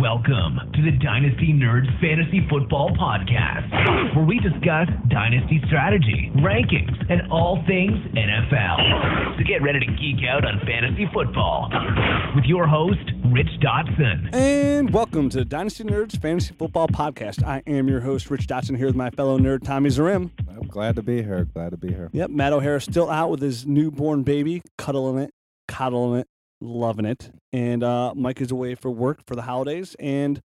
Welcome to the Dynasty Nerds Fantasy Football Podcast, where we discuss dynasty strategy, rankings, and all things NFL. So get ready to geek out on fantasy football with your host, Rich Dotson. And welcome to the Dynasty Nerds Fantasy Football Podcast. I am your host, Rich Dotson, here with my fellow nerd, Tommy Zarim. I'm glad to be here. Glad to be here. Yep, Matt O'Hara still out with his newborn baby, cuddling it, coddling it, loving it. And uh, Mike is away for work for the holidays. And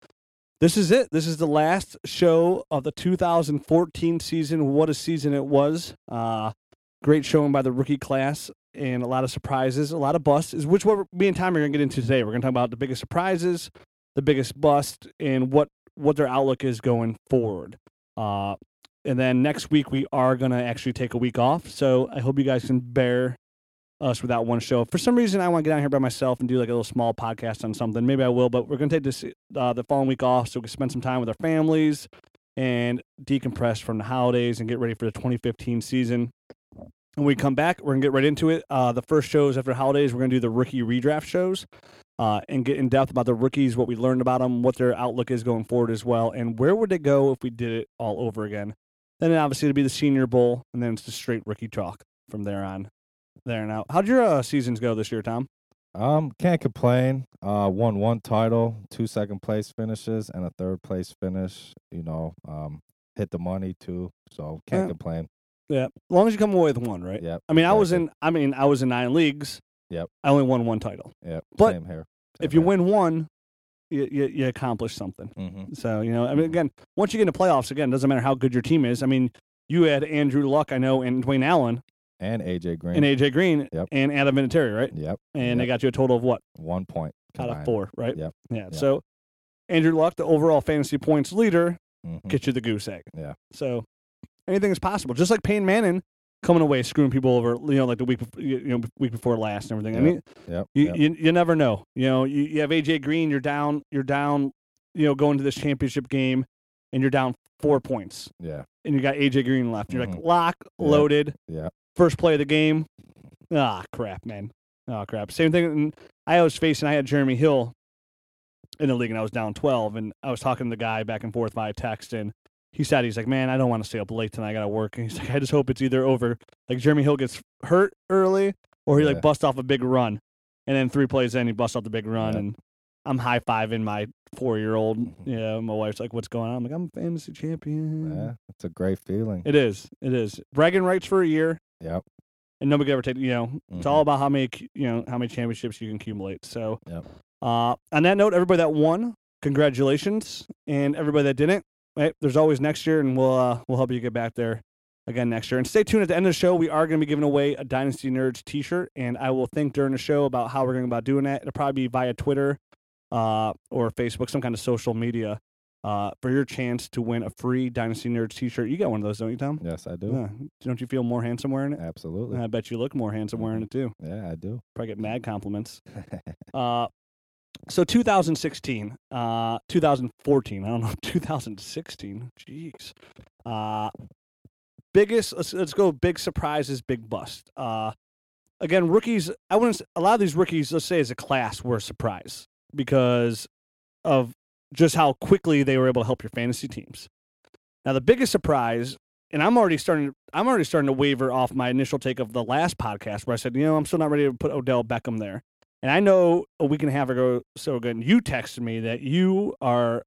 this is it. This is the last show of the 2014 season. What a season it was. Uh, great showing by the rookie class and a lot of surprises, a lot of busts, which what me and Tommy are going to get into today. We're going to talk about the biggest surprises, the biggest bust, and what, what their outlook is going forward. Uh, and then next week we are going to actually take a week off. So I hope you guys can bear us without one show. For some reason, I want to get down here by myself and do like a little small podcast on something. Maybe I will, but we're going to take this uh, the following week off so we can spend some time with our families and decompress from the holidays and get ready for the 2015 season. When we come back, we're going to get right into it. Uh, the first shows after holidays, we're going to do the rookie redraft shows. Uh, and get in depth about the rookies, what we learned about them, what their outlook is going forward as well, and where would they go if we did it all over again. Then obviously it'll be the Senior Bowl, and then it's the straight rookie talk from there on. There now. How'd your uh, seasons go this year, Tom? Um, can't complain. Uh, won one title, two second place finishes, and a third place finish. You know, um, hit the money too, so can't Yeah. complain. Yeah, as long as you come away with one, right? Yeah. I mean, I was in. I mean, I was in nine leagues. Yep. I only won one title. Yep. but same here. If you win one, you you, you accomplish something. hmm So you know, I mean, again, once you get into playoffs, again, doesn't matter how good your team is. I mean, you had Andrew Luck, I know, and Dwayne Allen and AJ Green. and AJ Green Yep. and Adam Vinatieri, right? Yep. And they got you a total of what One point out of four, right? Yep. Yeah. Yep. So Andrew Luck, the overall fantasy points leader, Mhm. get you the goose egg. Yeah. So anything is possible. Just like Peyton Manning coming away screwing people over, you know, like the week before, you know week before last and everything. I mean, Yep. you, yep. you you never know. You know, you, you have AJ Green, you're down, you're down, you know, going to this championship game, and you're down four points, yeah. and you got AJ Green left. You're like Mhm. lock, Yep. loaded, Yeah. First play of the game. Ah, crap, man. Oh crap. Same thing. I was facing. I had Jeremy Hill in the league, and I was down twelve, and I was talking to the guy back and forth via text, and he said he's like, man, I don't want to stay up late tonight. I got to work. And he's like, I just hope it's either over. Like Jeremy Hill gets hurt early, or he like Yeah. busts off a big run, and then three plays in, he busts off the big run, Yeah. and I'm high fiving my four year old. Mhm. Yeah, my wife's like, what's going on? I'm like, I'm a fantasy champion. Yeah. It's a great feeling. It is. It is. Bragging rights for a year Yep. and nobody ever take you know it's Mhm. all about how many you know how many championships you can accumulate so Yep. uh on that note everybody that won congratulations and everybody that didn't right there's always next year and we'll uh we'll help you get back there again next year and stay tuned at the end of the show we are going to be giving away a dynasty nerds t-shirt and i will think during the show about how we're going about doing that it'll probably be via twitter uh or facebook some kind of social media uh for your chance to win a free dynasty nerds t-shirt you got one of those don't you tom Yes, I do. yeah. don't you feel more handsome wearing it Absolutely. I bet you look more handsome wearing it too. Yeah, I do. Probably get mad compliments. Uh, so 2016, uh, 2014, I don't know, 2016. Jeez. Uh, biggest, let's, let's go big surprises, big bust. Uh, again, rookies, I wouldn't, a lot of these rookies, let's say as a class, were a surprise because of just how quickly they were able to help your fantasy teams. Now, the biggest surprise, and I'm already starting, I'm already starting to waver off my initial take of the last podcast where I said, you know, I'm still not ready to put Odell Beckham there. And I know a week and a half ago, so ago, you texted me that you are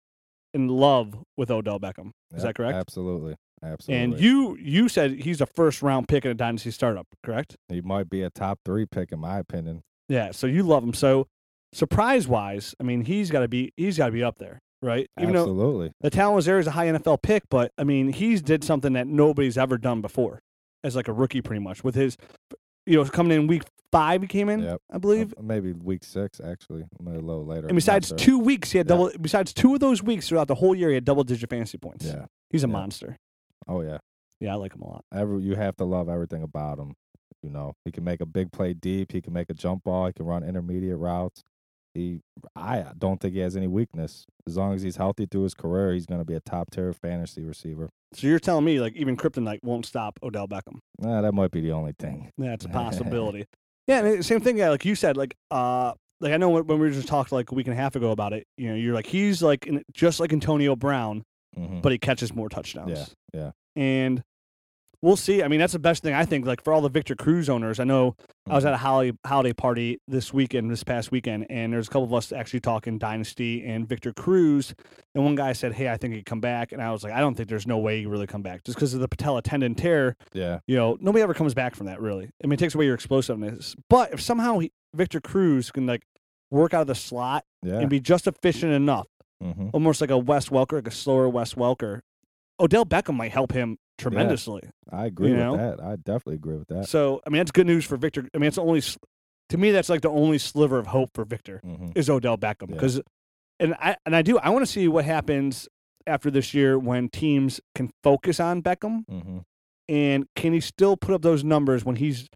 in love with Odell Beckham. Is Yep, that correct? Absolutely. Absolutely. And you you said he's a first round pick in a dynasty startup, correct? he might be a top three pick in my opinion. Yeah. So you love him. So surprise wise, I mean, he's got to be he's got to be up there, right? Even Absolutely. the talent was there as a high NFL pick, but I mean, he's did something that nobody's ever done before as like a rookie, pretty much with his, you know, coming in week five, he came in, Yep. I believe. Uh, maybe week six actually, maybe a little later. And besides sure. two weeks, he had Yeah. double. Besides two of those weeks throughout the whole year, he had double digit fantasy points. Yeah. he's a Yeah. monster. Oh yeah. Yeah, I like him a lot. Every you have to love everything about him. You know, he can make a big play deep. He can make a jump ball. He can run intermediate routes. He, I don't think he has any weakness. As long as he's healthy through his career, he's going to be a top tier fantasy receiver. So you're telling me like even Kryptonite won't stop Odell Beckham? Nah, that might be the only thing. That's a possibility. yeah, and it- same thing. Yeah, like you said, like uh, like I know when, we just talked like a week and a half ago about it. You know, you're like he's like just like Antonio Brown, Mhm. but he catches more touchdowns. yeah, yeah. and we'll see. I mean, that's the best thing I think. Like for all the Victor Cruz owners, I know I was Mhm. at a holiday holiday party this weekend, this past weekend, and there's a couple of us actually talking Dynasty and Victor Cruz. And one guy said, "Hey, I think he'd come back," and I was like, "I don't think there's no way he really come back just because of the patella tendon tear. yeah, You know, nobody ever comes back from that. Really, I mean, it takes away your explosiveness. But if somehow he, Victor Cruz can like work out of the slot yeah. and be just efficient enough, hmm almost like a Wes Welker, like a slower Wes Welker, Odell Beckham might help him tremendously. I agree with know? that. I definitely agree with that. So I mean, that's good news for Victor. I mean, it's only to me that's like the only sliver of hope for Victor hmm is Odell Beckham Yeah. because, and I and I do I want to see what happens after this year when teams can focus on Beckham hmm and can he still put up those numbers when he's,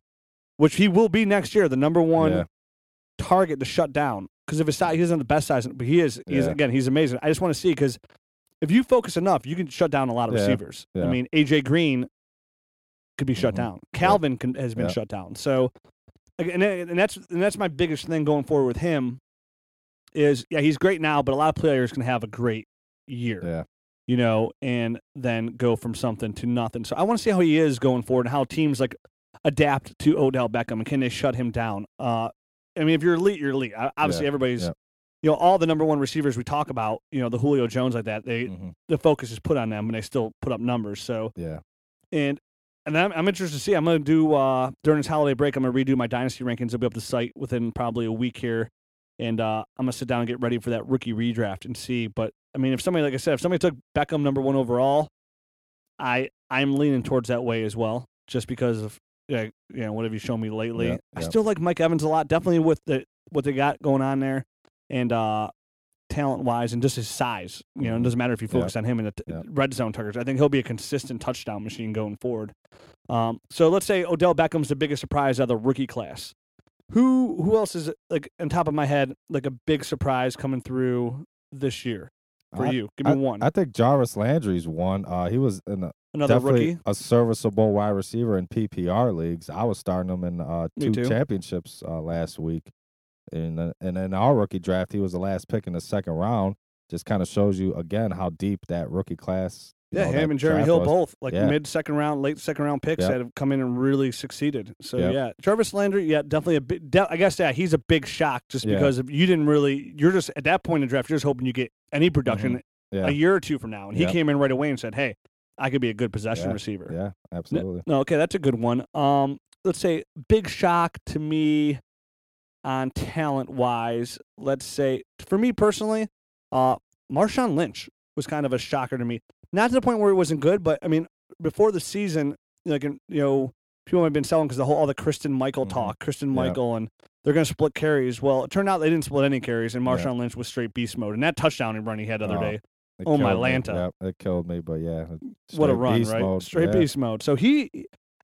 which he will be next year, the number one Yeah. target to shut down. Because if his size, he isn't the best size, but he is. He's Yeah. again, he's amazing. I just want to see because if you focus enough, you can shut down a lot of Yeah. receivers. I mean, AJ Green could be shut Mhm. down. Calvin can, has been Yeah. shut down. So, and, and that's and that's my biggest thing going forward with him. Is yeah, he's great now, but a lot of players can have a great year Yeah. you know, and then go from something to nothing. So I want to see how he is going forward and how teams like adapt to Odell Beckham and can they shut him down. Uh, I mean, if you're elite, you're elite. Obviously, Yeah, everybody's, yeah. You know, all the number one receivers we talk about, you know, the Julio Jones like that. They hmm the focus is put on them and they still put up numbers. So Yeah. and and I'm, I'm interested to see. I'm going to do uh, during this holiday break. I'm going to redo my dynasty rankings. I'll be up the site within probably a week here, and uh, I'm going to sit down and get ready for that rookie redraft and see. But I mean, if somebody, like I said, if somebody took Beckham number one overall, I I'm leaning towards that way as well, just because of yeah, you know what have you shown me lately. Yeah, I still like Mike Evans a lot, definitely with the what they got going on there, and uh, talent wise, and just his size. You know, it Mhm. doesn't matter if you Yeah. focus on him in the t- Yeah. red zone targets. I think he'll be a consistent touchdown machine going forward. Um, so let's say Odell Beckham's the biggest surprise out of the rookie class. Who who else is like on top of my head like a big surprise coming through this year for I- you? Give me one. I think Jarvis Landry's one. Uh, he was in a, Another definitely rookie. a serviceable wide receiver in PPR leagues. I was starting him in uh, two championships uh, last week. And and in our rookie draft, he was the last pick in the second round. Just kind of shows you again how deep that rookie class. Yeah, know, him and Jeremy Hill was. both like Yeah. mid second round, late second round picks Yep. that have come in and really succeeded. So Yep. yeah, Jarvis Landry, yeah, definitely a big. De- I guess yeah, he's a big shock just Yeah. because you didn't really. You're just at that point in the draft, you're just hoping you get any production Mm-hmm. Yeah, a year or two from now, and he came in right away and said, "Hey, I could be a good possession Yeah. receiver." yeah, absolutely. No, okay, that's a good one. Um, let's say big shock to me on talent wise. Let's say for me personally, uh, Marshawn Lynch was kind of a shocker to me. Not to the point where it wasn't good, but I mean, before the season, like you know, people have been selling because the whole all the Christine Michael Mhm. talk, Christine Yeah. Michael, and they're going to split carries. Well, it turned out they didn't split any carries, and Yeah. Marshawn Lynch was straight beast mode. And that touchdown he run he had the other Oh, day, Oh, my me. Lanta. Yep, it killed me. But yeah, what a run, beast right? mode. Straight yeah. beast mode. So he,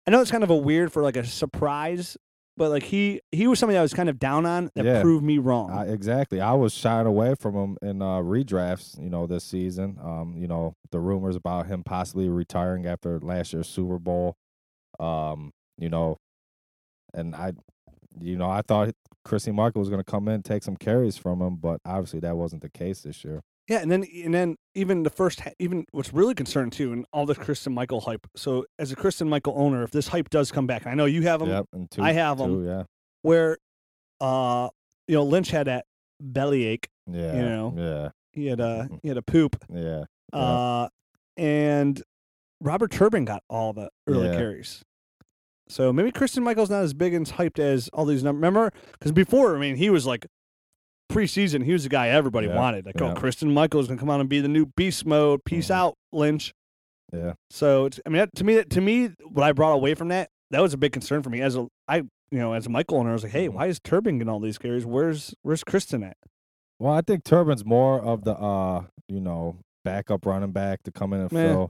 I know it's kind of a weird for like a surprise, but like he he was somebody I was kind of down on that Yeah. proved me wrong. I, exactly. I was shying away from him in uh, redrafts, you know, this season. Um, you know, the rumors about him possibly retiring after last year's Super Bowl. Um, you know, and I, you know, I thought Chrissy Michael was going to come in and take some carries from him, but obviously that wasn't the case this year. Yeah, and then and then even the first even what's really concerning too, and all this Christine Michael hype. So as a Christine Michael owner, if this hype does come back, and I know you have them, yep, and two, I have two, yeah, where, uh, you know Lynch had that bellyache. yeah, you know, yeah, He had a Mhm. he had a poop. yeah, Yeah. Uh, and Robert Turbin got all the early Yeah. carries. So maybe Christine Michael's not as big and hyped as all these numbers. Remember, because before, I mean, he was like preseason. He was the guy everybody Yeah, wanted. Like, oh, yeah. Christine Michael's gonna come out and be the new beast mode. Peace Mhm. out, Lynch. yeah, So it's, I mean, that, to me, that, to me, what I brought away from that, that was a big concern for me as a I, you know, as a Michael owner. I was like, hey, Mhm. why is Turbin getting all these carries? Where's Where's Christine at? Well, I think Turbin's more of the uh, you know, backup running back to come in and Yeah. fill.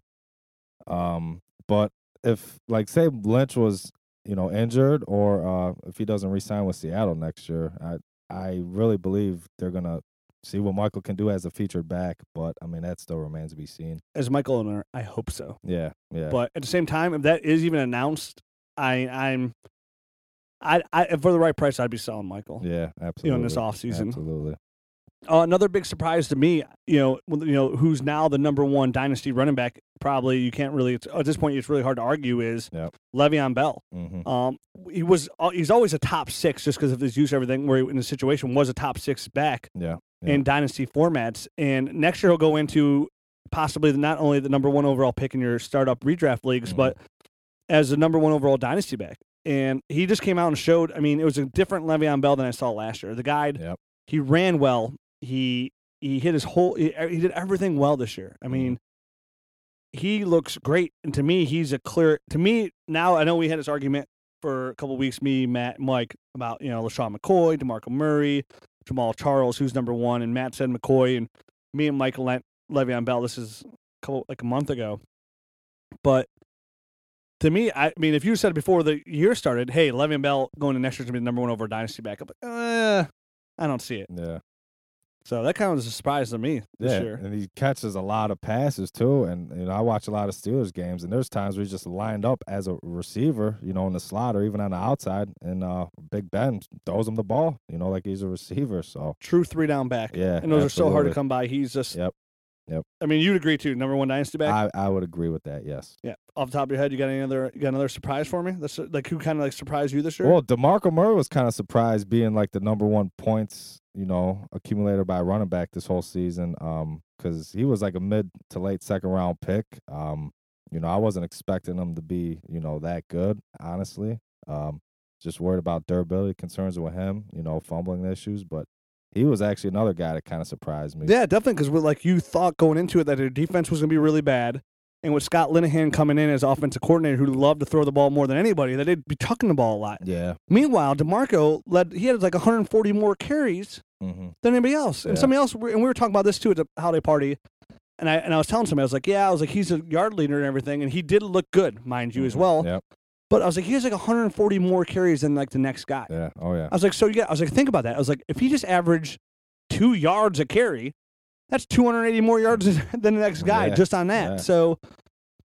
Um, but if like say Lynch was, you know, injured or uh if he doesn't resign with Seattle next year, I I really believe they're gonna see what Michael can do as a featured back, but I mean that still remains to be seen. As Michael owner, I hope so. Yeah, yeah. But at the same time, if that is even announced, I I'm I, I for the right price, I'd be selling Michael. Yeah, absolutely. You know, in this offseason. Absolutely. Uh, another big surprise to me, you know, you know, who's now the number one dynasty running back? Probably you can't really it's, at this point. It's really hard to argue. Is Yep. Le'Veon Bell? hmm Um, he was uh, he's always a top six just because of his use of everything. Where he, in the situation was a top six back Yeah. Yeah. in dynasty formats, and next year he'll go into possibly the, not only the number one overall pick in your startup redraft leagues, Mhm. but as the number one overall dynasty back. And he just came out and showed. I mean, it was a different Le'Veon Bell than I saw last year. The guy, Yep. he ran well. He he hit his whole. He, he did everything well this year. I mean, he looks great. And to me, he's a clear. To me now, I know we had this argument for a couple weeks. Me, Matt, Mike about you know LeSean McCoy, Demarco Murray, Jamaal Charles, who's number one, and Matt said McCoy, and me and Michael Le- Le'Veon Bell. This is a couple like a month ago, but to me, I mean, if you said before the year started, hey, Le'Veon Bell going to next year's gonna be the number one over dynasty backup, uh, I don't see it. Yeah. So that kind of was a surprise to me this Yeah, year. and he catches a lot of passes too. And you know, I watch a lot of Steelers games, and there's times where he's just lined up as a receiver, you know, in the slot or even on the outside, and uh, Big Ben throws him the ball, you know, like he's a receiver. So True three down back. yeah, and those are so hard to come by. He's just. Yep. Yep. I mean, you'd agree too. Number one dynasty back. I, I would agree with that. Yes. yeah. Off the top of your head, you got any other? You got another surprise for me? That's like who kind of like surprised you this year? Well, Demarco Murray was kind of surprised being like the number one points, you know, accumulated by running back this whole season. Um, because he was like a mid to late second round pick. Um, you know, I wasn't expecting him to be, you know, that good, honestly. Um, just worried about durability concerns with him, you know, fumbling issues, but he was actually another guy that kind of surprised me. yeah, definitely. Because we're like you thought going into it that their defense was going to be really bad, and with Scott Linehan coming in as offensive coordinator, who loved to throw the ball more than anybody, that they'd be tucking the ball a lot. Yeah. Meanwhile, Demarco led. He had like 140 more carries Mm-hmm. than anybody else. And Yeah. somebody else, and we were talking about this too at the holiday party. And I and I was telling somebody, I was like, yeah, I was like, he's a yard leader and everything, and he did look good, mind you, as well. Yep. But I was like, he has like 140 more carries than like the next guy. Yeah. Oh yeah. I was like, so yeah, I was like, think about that. I was like, if he just averaged two yards a carry, that's 280 more yards than the next guy Yeah, just on that. yeah. So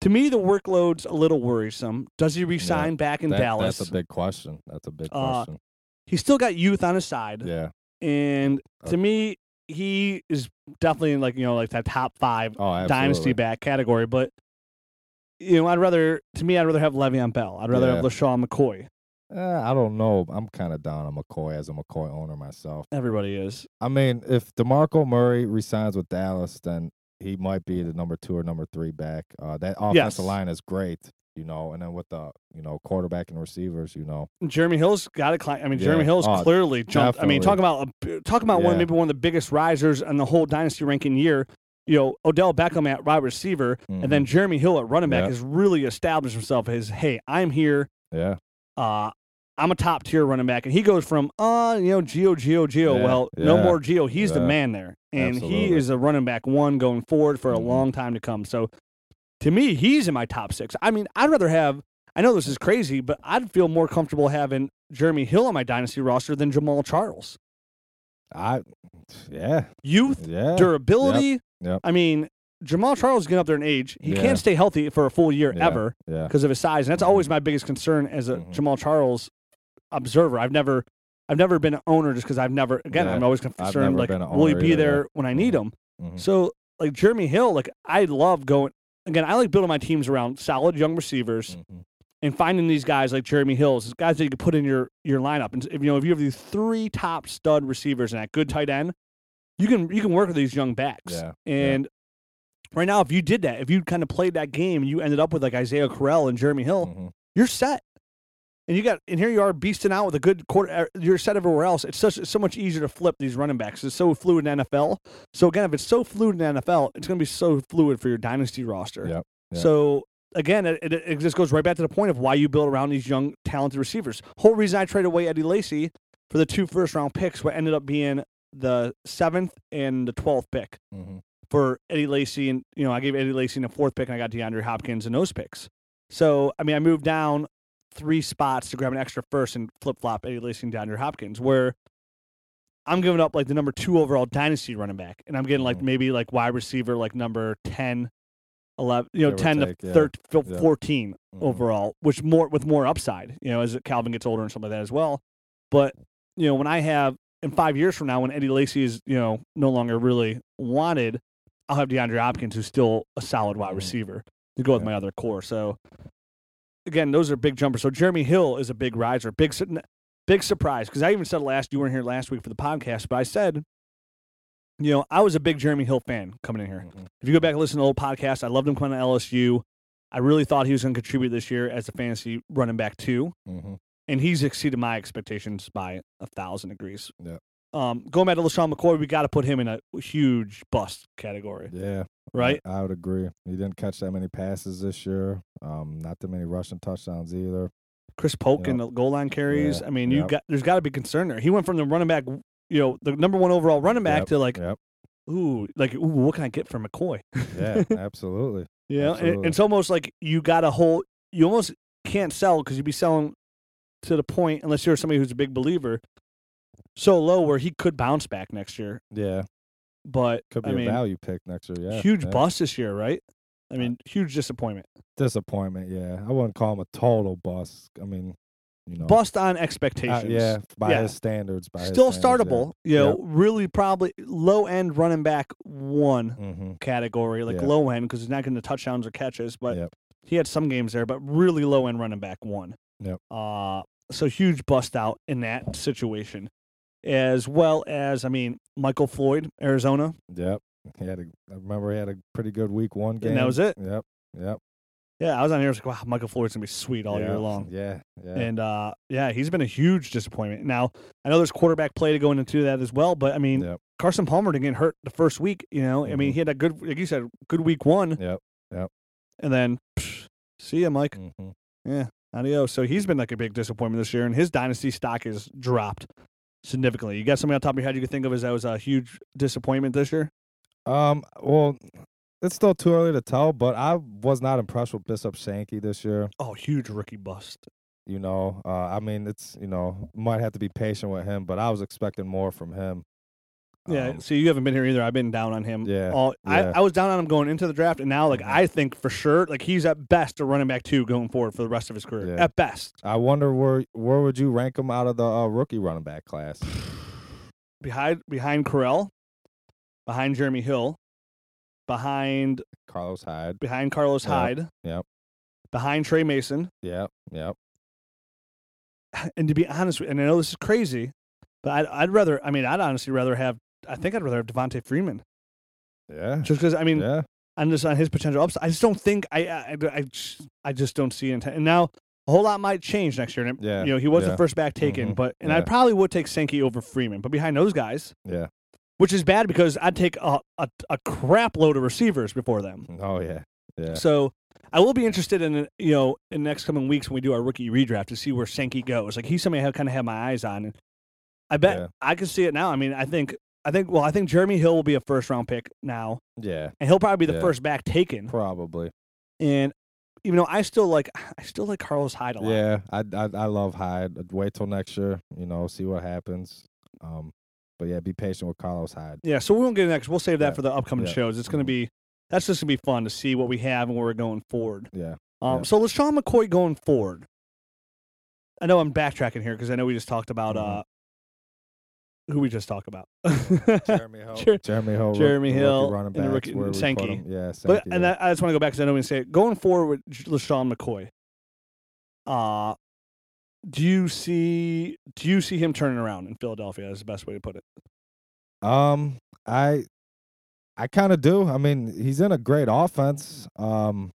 to me, the workload's a little worrisome. Does he resign back in That- Dallas? That's a big question. That's a big Uh, question. He's still got youth on his side. Yeah. And Uh, to me, he is definitely in like you know like that top five Oh, dynasty back category. But you know, I'd rather to me, I'd rather have Le'Veon Bell. I'd rather have Yeah. LeSean McCoy. Eh, I don't know. I'm kind of down on McCoy as a McCoy owner myself. Everybody is. I mean, if DeMarco Murray resigns with Dallas, then he might be the number two or number three back. Uh, that offensive Yes. line is great, you know, and then with the you know quarterback and receivers, you know, Jeremy Hill's got to climb. I mean, Yeah. Jeremy Hill's Oh, clearly jumped. I mean, talk about talk about one maybe one of the biggest risers in the whole dynasty ranking year. You know, Odell Beckham at wide receiver, and then Jeremy Hill at running back Yep. has really established himself as, hey, I'm here. yeah, Uh, I'm a top tier running back, and he goes from uh, you know, Gio, Gio, Gio. Yeah, Well, no more Gio. He's the man there, and he is a running back one going forward for a Mhm. long time to come. So, to me, he's in my top six. I mean, I'd rather have. I know this is crazy, but I'd feel more comfortable having Jeremy Hill on my dynasty roster than Jamaal Charles. I, yeah, Youth, yeah, durability. yep. I mean, Jamaal Charles is getting up there in age. He Yeah. can't stay healthy for a full year Yeah. ever yeah, because of his size, and that's always my biggest concern as a Mhm. Jamaal Charles observer. I've never, I've never been an owner just because I've never. Again, Yeah. I'm always concerned like, will he be either, yeah. there when I need him? Mhm. So like Jeremy Hill, like I love going. Again, I like building my teams around solid young receivers Mhm. and finding these guys like Jeremy Hills, guys that you can put in your your lineup. And if you know if you have these three top stud receivers and that good tight end, you can you can work with these young backs. Yeah, yeah. And right now, if you did that, if you kind of played that game, and you ended up with like Isaiah Crowell and Jeremy Hill, Mhm. you're set. And you got and here you are beasting out with a good quarter. er, You're set everywhere else. It's such it's so much easier to flip these running backs. It's so fluid in NFL. So again, if it's so fluid in NFL, it's going to be so fluid for your dynasty roster. Yep, yep. So again, it, it, it just goes right back to the point of why you build around these young, talented receivers. Whole reason I traded away Eddie Lacy for the two first round picks, what ended up being the seventh and the twelfth pick Mhm. for Eddie Lacy, and you know I gave Eddie Lacy in the fourth pick, and I got DeAndre Hopkins in those picks. So I mean, I moved down three spots to grab an extra first and flip flop Eddie Lacy and DeAndre Hopkins, where I'm giving up like the number two overall dynasty running back, and I'm getting like Mhm. maybe like wide receiver like number ten 11, you know, Give 10 take, to yeah. 13, Yeah. 14 Mhm. overall, which more with more upside, you know, as Calvin gets older and stuff like that as well. But, you know, when I have in five years from now, when Eddie Lacy is, you know, no longer really wanted, I'll have DeAndre Hopkins, who's still a solid wide Mhm. receiver to go with Yeah. my other core. So, again, those are big jumpers. So Jeremy Hill is a big riser, big, big surprise. Because I even said last, you weren't here last week for the podcast, but I said, you know, I was a big Jeremy Hill fan coming in here. Mhm. If you go back and listen to old podcasts, I loved him coming to LSU. I really thought he was going to contribute this year as a fantasy running back too, Mhm. and he's exceeded my expectations by a thousand degrees. Yeah. Um, going back to LeSean McCoy, we got to put him in a huge bust category, Yeah. right? I, would agree. He didn't catch that many passes this year. Um, not that many rushing touchdowns either. Chris Polk Yeah. in the goal line carries. Yeah. I mean, you Yep. got there's got to be concern there. He went from the running back, you know, the number one overall running back Yep. to like, Yep. ooh, like ooh, what can I get from McCoy? Yeah, absolutely. Yeah, and Absolutely. it's almost like you got a whole. You almost can't sell because you'd be selling to the point unless you're somebody who's a big believer. So low where he could bounce back next year, Yeah. but Could be I a mean, value pick next year. Yeah. huge yeah. bust this year, right? I mean, huge disappointment. Disappointment. Yeah. I wouldn't call him a total bust. I mean, you know. Bust on uh, expectations. yeah. By Yeah. his standards. By his Still standards, startable. You know, Yep. really probably low end running back one Mm-hmm. category, like Yeah. low end because he's not getting the touchdowns or catches, but Yep. he had some games there, but really low end running back one. Yep. Uh so huge bust out in that situation. As well as I mean, Michael Floyd, Arizona. Yep. He had a. I remember he had a pretty good week one game. And that was it. Yep. Yep. Yeah, I was on here. I was like, wow, Michael Floyd's gonna be sweet all yeah. year long. Yeah. Yeah. And uh, yeah, he's been a huge disappointment. Now I know there's quarterback play to go into that as well, but I mean, Yep. Carson Palmer didn't get hurt the first week. You know, I mean, Mhm. he had a good, like you said, good week one, Yep. Yep. and then psh, see ya, Mike. hmm Yeah, adios. So he's been like a big disappointment this year, and his dynasty stock is dropped significantly. You got something on top of your head you could think of as that was a huge disappointment this year? Um. Well, it's still too early to tell, but I was not impressed with Bishop Sankey this year. Oh, huge rookie bust. You know, uh, I mean, it's you know might have to be patient with him, but I was expecting more from him. Yeah. Um, see, you haven't been here either. I've been down on him. Yeah, All, yeah. I, I was down on him going into the draft, and now like Mhm. I think for sure, like he's at best a running back two going forward for the rest of his career. Yeah. At best, I wonder where where would you rank him out of the uh, rookie running back class? behind behind Crowell, behind Jeremy Hill, behind Carlos Hyde. behind Carlos Yep. Hyde, Yep. behind Tre Mason, Yep. Yep. and to be honest, with- and I know this is crazy, but I'd, I'd rather. I mean, I'd honestly rather have. I think I'd rather have Devonta Freeman, Yeah. just because I mean, Yeah. on just on his potential upside. I just don't think I I, I, just, I just don't see it. And now a whole lot might change next year. And, Yeah, you know, he was yeah. the first back taken, Mhm, but and I probably would take Sankey over Freeman. But behind those guys, Yeah. which is bad because I'd take a a, a crap load of receivers before them. Oh yeah. Yeah. So I will be interested in you know in the next coming weeks when we do our rookie redraft to see where Sankey goes. Like he's somebody I kind of have my eyes on. I bet Yeah. I can see it now. I mean, I think I think well, I think Jeremy Hill will be a first round pick now, Yeah. and he'll probably be the Yeah. first back taken. Probably. And even though I still like I still like Carlos Hyde a lot. Yeah. I, I I love Hyde. Wait till next year. You know, see what happens. Um. But yeah, be patient with Carlos Hyde. Yeah, so we won't get into next. We'll save that Yeah. for the upcoming Yeah. shows. It's going to Mhm. be that's just going to be fun to see what we have and where we're going forward. Yeah. Um, Yeah. so LeSean McCoy going forward. I know I'm backtracking here because I know we just talked about Mhm. uh, who we just talked about. Jeremy Hill. Jer- Jeremy Hill. Jeremy rookie Hill running and rookie- where we put Sankey. him. Yeah. but and yeah. that, I just want to go back because I know we say it. going forward with LeSean McCoy. Uh do you see do you see him turning around in Philadelphia? Is the best way to put it. Um, I, I kind of do. I mean, he's in a great offense. Um,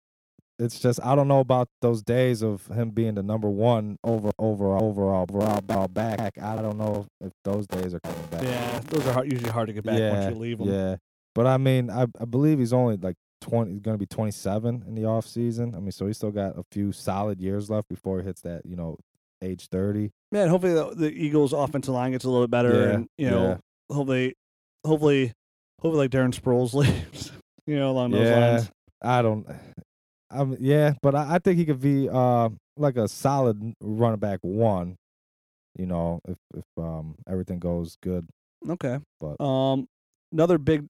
it's just I don't know about those days of him being the number one over overall overall overall back. I don't know if those days are coming back. Yeah, those are hard, usually hard to get back yeah, once you leave them. yeah. But I mean, I I believe he's only like twenty. He's going to be twenty seven in the off season. I mean, so he's still got a few solid years left before he hits that you know age thirty. Man, hopefully the, the Eagles' offensive line gets a little bit better, Yeah, and you know, hopefully, hopefully, hopefully, like Darren Sproles leaves, you know, along those yeah, lines. I don't. Um, yeah, but I, I think he could be uh like a solid running back one. You know, if if um everything goes good. Okay. But- um, another big.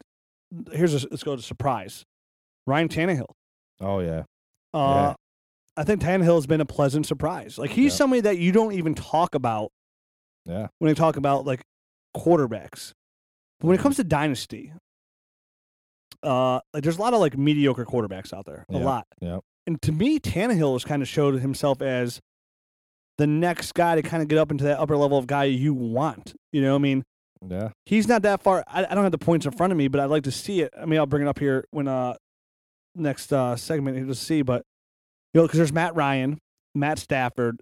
Here's a let's go to surprise. Ryan Tannehill. Oh yeah. Uh, I think Tannehill has been a pleasant surprise. Like he's Yeah. somebody that you don't even talk about Yeah. when you talk about like quarterbacks. But when it comes to dynasty, uh, like there's a lot of like mediocre quarterbacks out there. A Yeah, lot. yeah. And to me, Tannehill has kind of showed himself as the next guy to kind of get up into that upper level of guy you want. You know, I mean, Yeah. he's not that far. I, I don't have the points in front of me, but I'd like to see it. I mean, I'll bring it up here when uh next uh segment here to see. But you know, because there's Matt Ryan, Matt Stafford,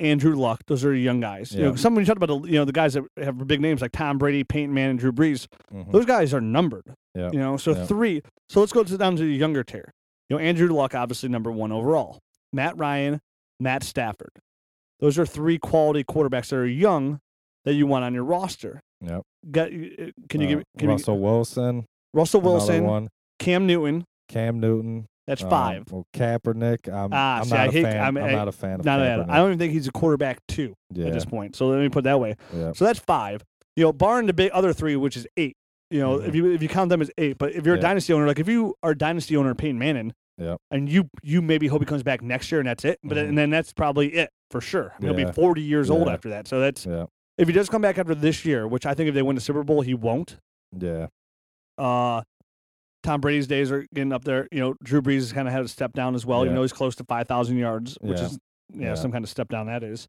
Andrew Luck. Those are young guys. You know, Yeah. some when you talk about the you know the guys that have big names like Tom Brady, Peyton Manning, and Drew Brees. Mhm. Those guys are numbered. Yeah. You know, so Yeah. three. So let's go to down to the younger tier. You know, Andrew Luck, obviously number one overall. Matt Ryan, Matt Stafford. Those are three quality quarterbacks that are young that you want on your roster. Yep. Got, can you Uh, give can Russell Wilson? Russell Wilson, one. Cam Newton? Cam Newton. That's um, five. well, Kaepernick. I'm, Ah, I'm see, not I a hate- fan. I'm- I'm, I- not a fan of Not Kaepernick. that. I don't even think he's a quarterback two yeah. at this point. So let me put it that way. yeah. So that's five. You know, barring the big other three, which is eight. You know, if Mhm. you if you count them as eight, but if you're a dynasty owner, like if you are a dynasty owner, Peyton Manning, yeah, and you you maybe hope he comes back next year and that's it, but Mhm. and then that's probably it for sure. He'll be 40 years old after that. So that's Yeah. if he does come back after this year, which I think if they win the Super Bowl, he won't. Yeah. Uh, Tom Brady's days are getting up there. You know, Drew Brees has kind of had a step down as well. You know, he's close to 5,000 yards, which Yeah. is yeah, Yeah. some kind of step down that is.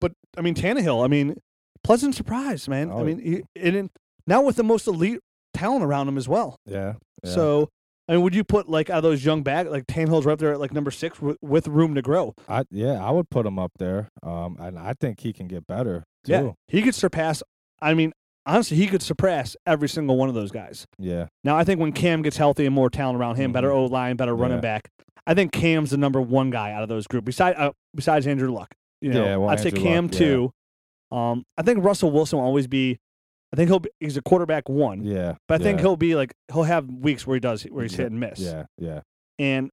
But I mean, Tannehill. I mean, pleasant surprise, man. I Oh, mean, he, and then now with the most elite talent around him as well. Yeah. yeah. So. I mean, would you put like out of those young back like Tannehill's right up there at like number six with, with room to grow? I yeah, I would put him up there. Um, and I think he can get better too. Yeah, he could surpass. I mean, honestly, he could suppress every single one of those guys. Yeah. Now, I think when Cam gets healthy and more talent around him, better Mhm. O line, better running back, I think Cam's the number one guy out of those group. Besides, uh, besides Andrew Luck, you know, Yeah, well, I'd say Cam Luck, yeah. two. Um, I think Russell Wilson will always be. I think he'll be, he's a quarterback one, Yeah. but I think yeah, he'll be like he'll have weeks where he does where he's Yeah, hit and miss. Yeah. Yeah. and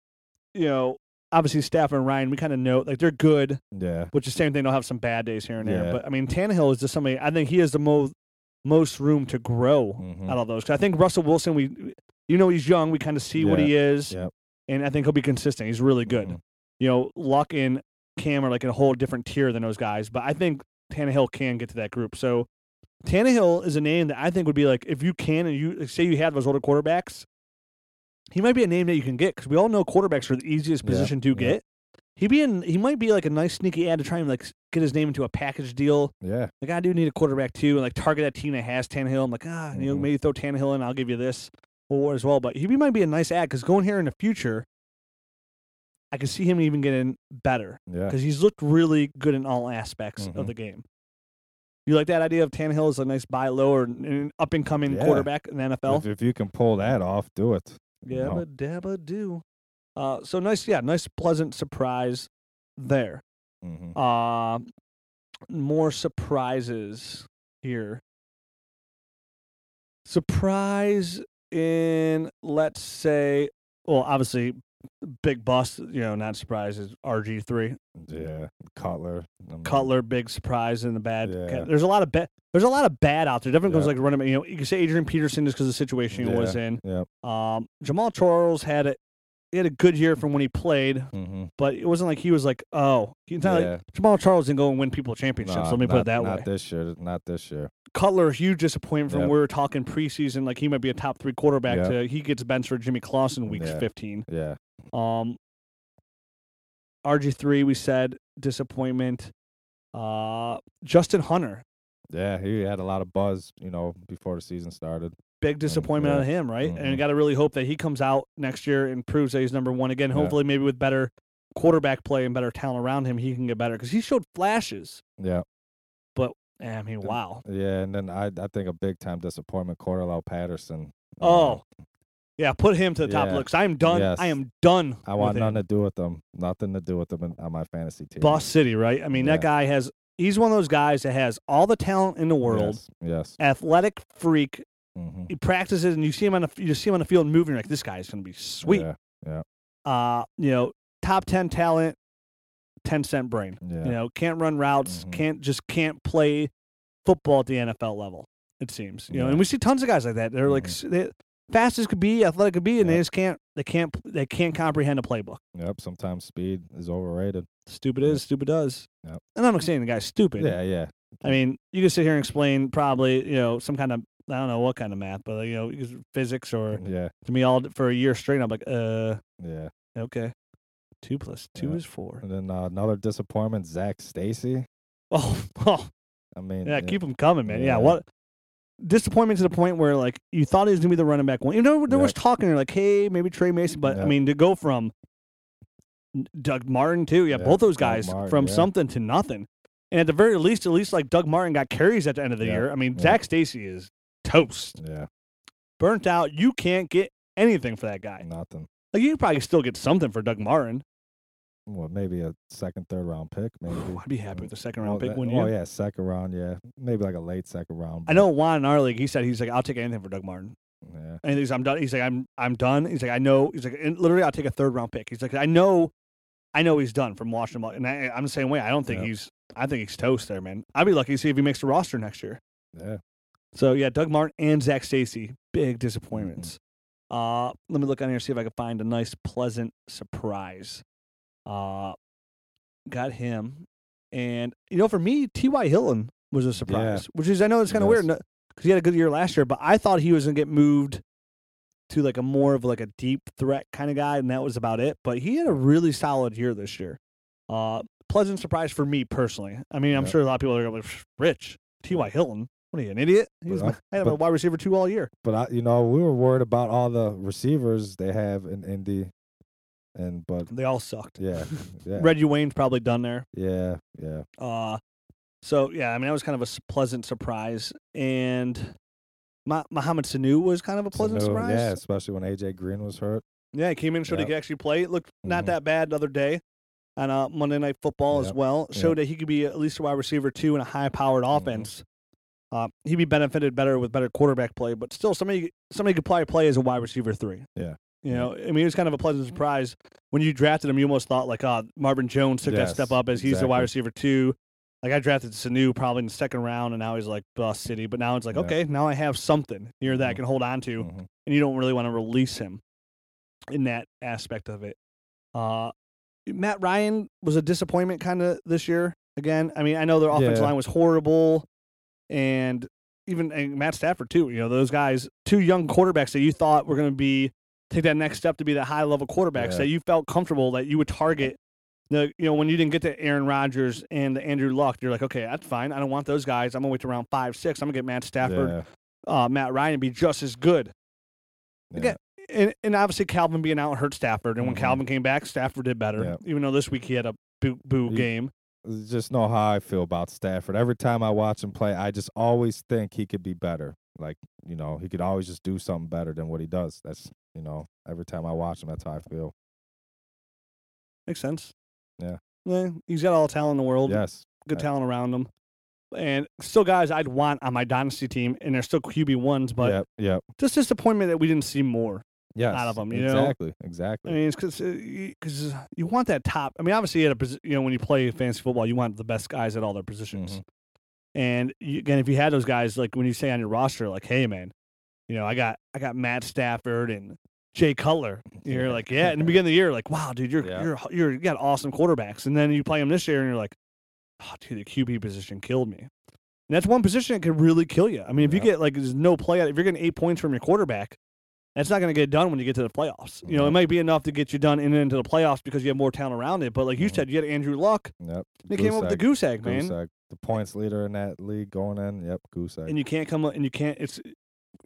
you know, obviously Stafford and Ryan, we kind of know like they're good, Yeah. which is the same thing. They'll have some bad days here and there, but I mean Tannehill is just somebody. I think he is the most most room to grow Mhm. out of those. 'Cause I think Russell Wilson, we, you know, he's young. We kind of see what he is, Yep. and I think he'll be consistent. He's really good. Mhm. You know, Luck and Cam are like in a whole different tier than those guys, but I think Tannehill can get to that group. So Tannehill is a name that I think would be like if you can and you say you have those older quarterbacks, he might be a name that you can get because we all know quarterbacks are the easiest Yeah, position to yeah. get. He be in, he might be like a nice sneaky ad to try and like get his name into a package deal. Yeah. Like I do need a quarterback too, and like target that team that has Tannehill. I'm like, ah, you know, Mhm. maybe throw Tannehill in. I'll give you this or as well. But he might be a nice ad because going here in the future, I can see him even getting better Yeah. because he's looked really good in all aspects of Mhm. the game. You like that idea of Tannehill as a nice buy low or an up and coming Yeah. quarterback in the NFL? If, if you can pull that off, do it. you know. Dabba dabba do. Uh, so nice, yeah, nice pleasant surprise there. Mhm. Uh, more surprises here. Surprise in, let's say, well, obviously, big bust. You know, not surprise is RG three. Yeah. Cutler. I mean, Cutler, big surprise in the bad. Yeah. There's a lot of bad. There's a lot of bad out there. Definitely goes like running. You know, you can say Adrian Peterson just because of the situation he was in. Yep. Um, Jamaal Charles had a he had a good year from when he played, Mm-hmm. but it wasn't like he was like, oh, he's not Yeah. like Jamaal Charles didn't go and win people championships. Nah, let me put it that not way. Not this year. Not this year. Cutler, huge disappointment from Yep. we were talking preseason, like he might be a top three quarterback. Yep. To he gets benched for Jimmy Clausen week Yeah. 15. Yeah. Um, RG three, we said disappointment. Uh, Justin Hunter, Yeah. He had a lot of buzz, you know, before the season started. Big disappointment yeah. out of him, right? And you Mhm. got to really hope that he comes out next year and proves that he's number one again. Yeah. Hopefully, maybe with better quarterback play and better talent around him, he can get better because he showed flashes. Yeah. But I mean, wow. Yeah. And then I I think a big time disappointment, Cordarrelle Patterson. Oh, yeah, put him to the top Yeah. looks. I am done. Yes. I am done. I want nothing to do with them. Nothing to do with them in, on my fantasy team. Boss City, right? I mean, that guy has. He's one of those guys that has all the talent in the world. Yes. yes. Athletic freak. Mm-hmm. He practices, and you see him on the you see him on the field moving. Like, this guy's gonna be sweet. Yeah. Uh, you know, top ten talent, ten cent brain. Yeah. You know, can't run routes, Mhm. can't just can't play football at the NFL level. It seems, you know, and we see tons of guys like that. They're like Mhm. s they fast as could be, athletic could be, and they just can't. They can't. They can't comprehend a playbook. Yep. Sometimes speed is overrated. Stupid Yep. is, stupid does. Yep. And I'm not saying the guy's stupid. Yeah, yeah. I mean, you can sit here and explain probably, you know, some kind of I don't know what kind of math, but you know, physics or Yeah, to me all for a year straight. I'm like, uh, yeah. okay, two plus two Yeah. is four. And then uh, another disappointment, Zac Stacy. Oh, oh, I mean, yeah, keep them coming, man. Yeah, Yeah. what disappointment to the point where like you thought he was gonna be the running back one. You know, there was talking there like, hey, maybe Tre Mason, but I mean to go from Doug Martin too, yeah, Yeah, both those guys Martin, from yeah. something to nothing. And at the very least, at least like Doug Martin got carries at the end of the Yeah, year. I mean, yeah. Zac Stacy is toast. Yeah, burnt out. You can't get anything for that guy. nothing. Like you could probably still get something for Doug Martin. Well, maybe a second, third round pick, maybe. I'd be happy with the second Well, round pick. that- Wouldn't oh, you? Oh yeah, second round. Yeah, maybe like a late second round. I know Juan in our league. He said he's like, I'll take anything for Doug Martin. Yeah, And he's, I'm done. He's like, I'm, I'm done. He's like, I know. He's like, and literally, I'll take a third round pick. He's like, I know, I know he's done from Washington. And I, I'm the same way. I don't think Yeah. he's. I think he's toast there, man. I'd be lucky to see if he makes the roster next year. yeah. So yeah, Doug Martin and Zac Stacy, big disappointments. Uh, let me look on here see if I can find a nice, pleasant surprise. Uh, got him, and you know, for me, T.Y. Hilton was a surprise, which is I know it's kind of weird because he had a good year last year, but I thought he was gonna get moved to like a more of like a deep threat kind of guy, and that was about it. But he had a really solid year this year. Uh, pleasant surprise for me personally. I mean, I'm Yeah. sure a lot of people are gonna be like, "Rich T.Y. Hilton." What are you, an idiot? He was uh, my, I had him a wide receiver two all year. But I, you know, we were worried about all the receivers they have in Indy, and but They all sucked. yeah, yeah, Reggie Wayne's probably done there. yeah, yeah. Uh, so yeah, I mean that was kind of a pleasant surprise, and Ma- Mohamed Sanu was kind of a pleasant Sanu, surprise. Yeah, especially when AJ Green was hurt. yeah, he came in showed he could actually play. It looked not Mhm. that bad the other day on uh, Monday Night Football as Yep. well. Yep. Showed that he could be at least a wide receiver two in a high-powered Mhm. offense. Uh, he'd be benefited better with better quarterback play, but still somebody somebody could probably play as a wide receiver three. Yeah. You know, I mean, it was kind of a pleasant surprise when you drafted him. You almost thought like, oh, Marvin Jones took that step up as he's a wide receiver two. Like I drafted Sanu probably in the second round, and now he's like bust city. But now it's like, Yeah. okay, now I have something here that I Mhm. can hold on to, Mhm. and you don't really want to release him in that aspect of it. Uh, Matt Ryan was a disappointment kind of this year. Again, I mean, I know their offensive Yeah. line was horrible, and even and Matt Stafford too. You know, those guys, two young quarterbacks that you thought were going to be take that next step to be that high level quarterbacks Yeah. that you felt comfortable that you would target. The you know when you didn't get to Aaron Rodgers and Andrew Luck, you're like, okay, that's fine. I don't want those guys. I'm gonna wait to round five, six. I'm gonna get Matt Stafford, Yeah, uh, Matt Ryan, be just as good. yeah. Again, and, and obviously Calvin being out hurt Stafford, and when Mhm. Calvin came back, Stafford did better. Even though this week he had a boo, boo He- game. Just know how I feel about Stafford. Every time I watch him play, I just always think he could be better. Like, you know, he could always just do something better than what he does. That's, you know, every time I watch him, that's how I feel. Makes sense. Yeah. Yeah, he's got all the talent in the world. Yes. Good I- talent around him. And still guys I'd want on my dynasty team, and they're still QB ones, but yep. Yep. just disappointment that we didn't see more. Yes. of 'em, you know? exactly. I mean, it's because you want that top. I mean, obviously, at a you know when you play fantasy football, you want the best guys at all their positions. Mhm. And you, again, if you had those guys, like when you say on your roster, like, "Hey, man, you know, I got I got Matt Stafford and Jay Cutler," you're Yeah. like, "Yeah." In the beginning of the year, like, "Wow, dude, you're Yeah. you're you're you got awesome quarterbacks." And then you play them this year, and you're like, "Oh, dude, the QB position killed me." And that's one position that could really kill you. I mean, if you get like there's no play, if you're getting eight points from your quarterback, that's not going to get done when you get to the playoffs. You know, it might be enough to get you done in and into the playoffs because you have more talent around it. But like you said, you had Andrew Luck. Yep. They came up with the goose egg, man. Goose egg. The points leader in that league going in. Yep. Goose egg. And you can't come up and you can't. It's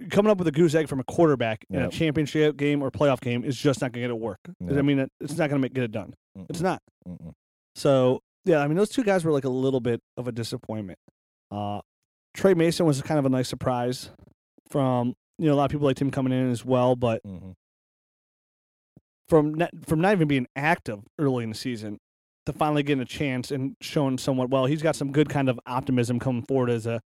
coming up with a goose egg from a quarterback in a championship game or playoff game is just not going to get it work. I mean, it's not going to get it done. It's Mm-mm, not. mm-mm. So yeah, I mean, those two guys were like a little bit of a disappointment. Uh, Tre Mason was kind of a nice surprise from you know a lot of people liked him coming in as well, but Mhm. from not, from not even being active early in the season to finally getting a chance and showing somewhat well, he's got some good kind of optimism coming forward as a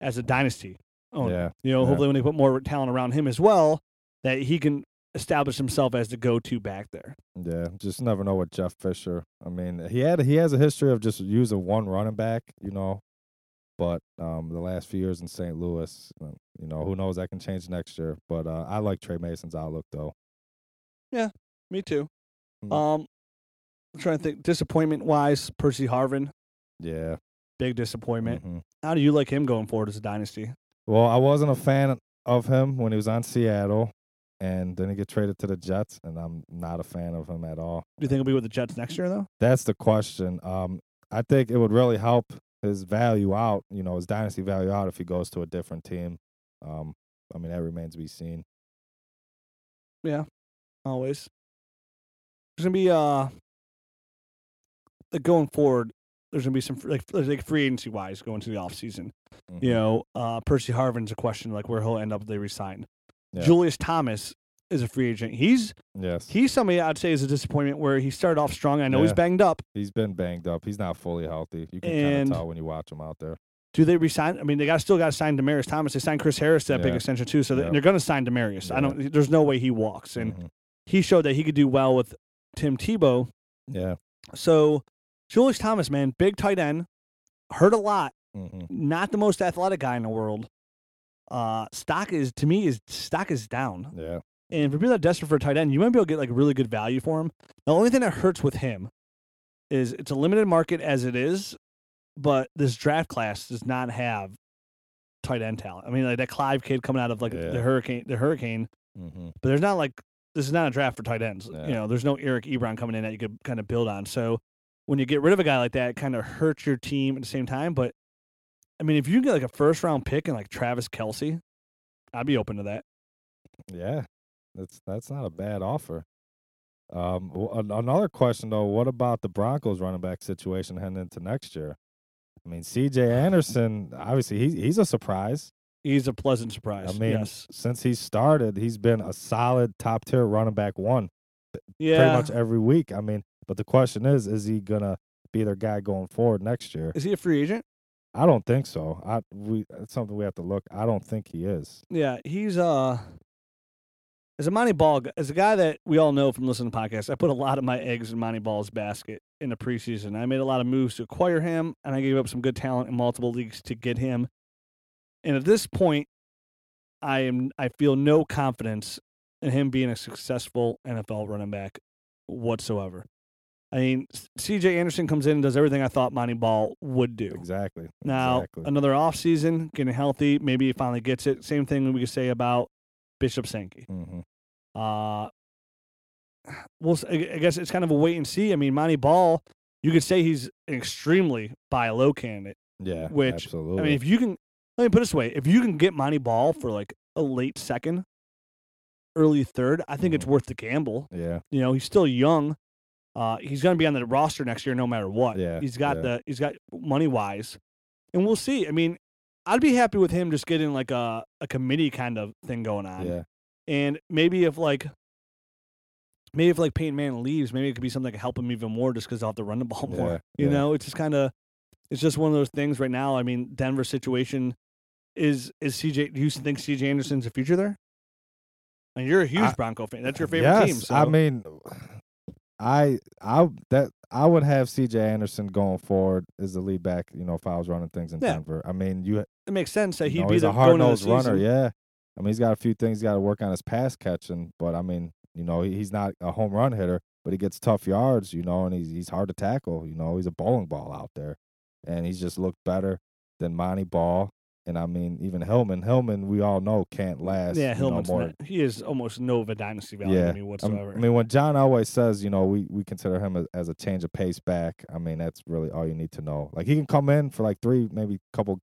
as a dynasty owner. Yeah. You know, yeah. hopefully when they put more talent around him as well, that he can establish himself as the go-to back there. Yeah, just never know with Jeff Fisher. I mean, he had he has a history of just using one running back, you know, But um, the last few years in St. Louis, uh, you know, who knows? That can change next year. But uh, I like Tre Mason's outlook, though. Yeah, me too. Mm. Um, I'm trying to think. Disappointment wise, Percy Harvin, Yeah. big disappointment. mhm. How do you like him going forward as a dynasty? Well, I wasn't a fan of him when he was on Seattle, and then he get traded to the Jets, and I'm not a fan of him at all. Do you think he'll be with the Jets next year though? That's the question. Um, I think it would really help his value out, you know, his dynasty value out if he goes to a different team. Um, I mean, that remains to be seen. Yeah, always. There's gonna be uh, like going forward. There's gonna be some like like free agency wise going to the off season. Mhm. You know, uh, Percy Harvin's a question like where he'll end up. if They resign. Yeah. Julius Thomas is a free agent. He's Yes, he's somebody I'd say is a disappointment where he started off strong. I know he's banged up. he's been banged up. He's not fully healthy. You can kind of tell when you watch him out there. Do they resign? I mean, they got still got to sign Demaryius Thomas. They signed Chris Harris to that big extension too, so Yeah. they're going to sign Demaryius. I don't. There's no way he walks, and Mhm. he showed that he could do well with Tim Tebow. Yeah. So Julius Thomas, man, big tight end, hurt a lot. hmm Not the most athletic guy in the world. Uh, stock is to me is stock is down, Yeah. And for people that are desperate for a tight end, you might be able to get like really good value for him. The only thing that hurts with him is it's a limited market as it is, but this draft class does not have tight end talent. I mean, like that Clive kid coming out of like Yeah. the hurricane, the hurricane, hmm but there's not like this is not a draft for tight ends. Yeah. You know, there's no Eric Ebron coming in that you could kind of build on. So when you get rid of a guy like that, it kind of hurts your team at the same time. But I mean, if you can get like a first round pick and like Travis Kelce, I'd be open to that. Yeah, that's that's not a bad offer. Um, another question though, what about the Broncos running back situation heading into next year? I mean, C.J. Anderson, obviously he's he's a surprise. He's a pleasant surprise. I mean, yes. since he started, he's been a solid top tier running back one Yeah. pretty much every week. I mean, but the question is, is he gonna be their guy going forward next year? Is he a free agent? I don't think so. I we it's something we have to look. I don't think he is. Yeah, he's uh as a Montee Ball as a guy that we all know from listening to podcasts, I put a lot of my eggs in Montee Ball's basket in the preseason. I made a lot of moves to acquire him, and I gave up some good talent in multiple leagues to get him. And at this point, I am I feel no confidence in him being a successful NFL running back whatsoever. I mean, C.J. Anderson comes in and does everything I thought Montee Ball would do. Exactly. Now, exactly. another off season, getting healthy, maybe he finally gets it. Same thing we could say about Bishop Sankey. hmm Uh, we'll, I guess it's kind of a wait and see. I mean, Montee Ball, you could say he's an extremely buy low candidate. Yeah. which, absolutely. I mean, if you can, let me put it this way: if you can get Montee Ball for like a late second, early third, I think it's Mhm. worth the gamble. yeah. You know, he's still young. Uh, he's going to be on the roster next year, no matter what. Yeah, he's got yeah. the he's got money wise, and we'll see. I mean, I'd be happy with him just getting like a a committee kind of thing going on, Yeah. And maybe if like. Maybe if like Peyton Manning leaves, maybe it could be something that could help him even more, just because I'll have to run the ball more. Yeah, You yeah. know, it's just kind of, it's just one of those things right now. I mean, Denver situation is is CJ. Do you think CJ Anderson's a future there? And you're a huge I- Bronco fan. That's your favorite yes, team. So. I mean, I I that I would have C.J. Anderson going forward as the lead back. You know, if I was running things in Yeah. Denver. I mean, you, it makes sense that he'd know, be the a hard going into the nosed runner. Yeah. I mean, he's got a few things he's got to work on his pass catching, but I mean, you know, he, he's not a home run hitter, but he gets tough yards. You know, and he's he's hard to tackle. You know, he's a bowling ball out there, and he's just looked better than Montee Ball. And I mean, even Hillman. Hillman, we all know can't last. Yeah, you know, more, not, he is almost no of a dynasty value Yeah, to me whatsoever. I mean, when John always says, you know, we, we consider him as, as a change of pace back. I mean, that's really all you need to know. Like he can come in for like three, maybe couple,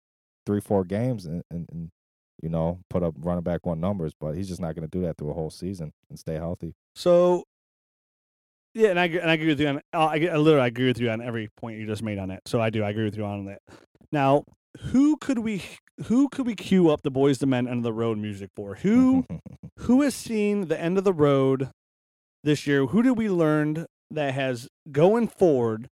three, four games, and, and, and you know, put up running back one numbers, but he's just not going to do that through a whole season and stay healthy. so, yeah, and I agree- and I agree with you on. uh, I, I literally agree with you on every point you just made on it. So I do. I agree with you on that. Now, who could we who could we cue up the boys the men end of the road music for? Who who has seen the end of the road this year? Who did we learn that has going forward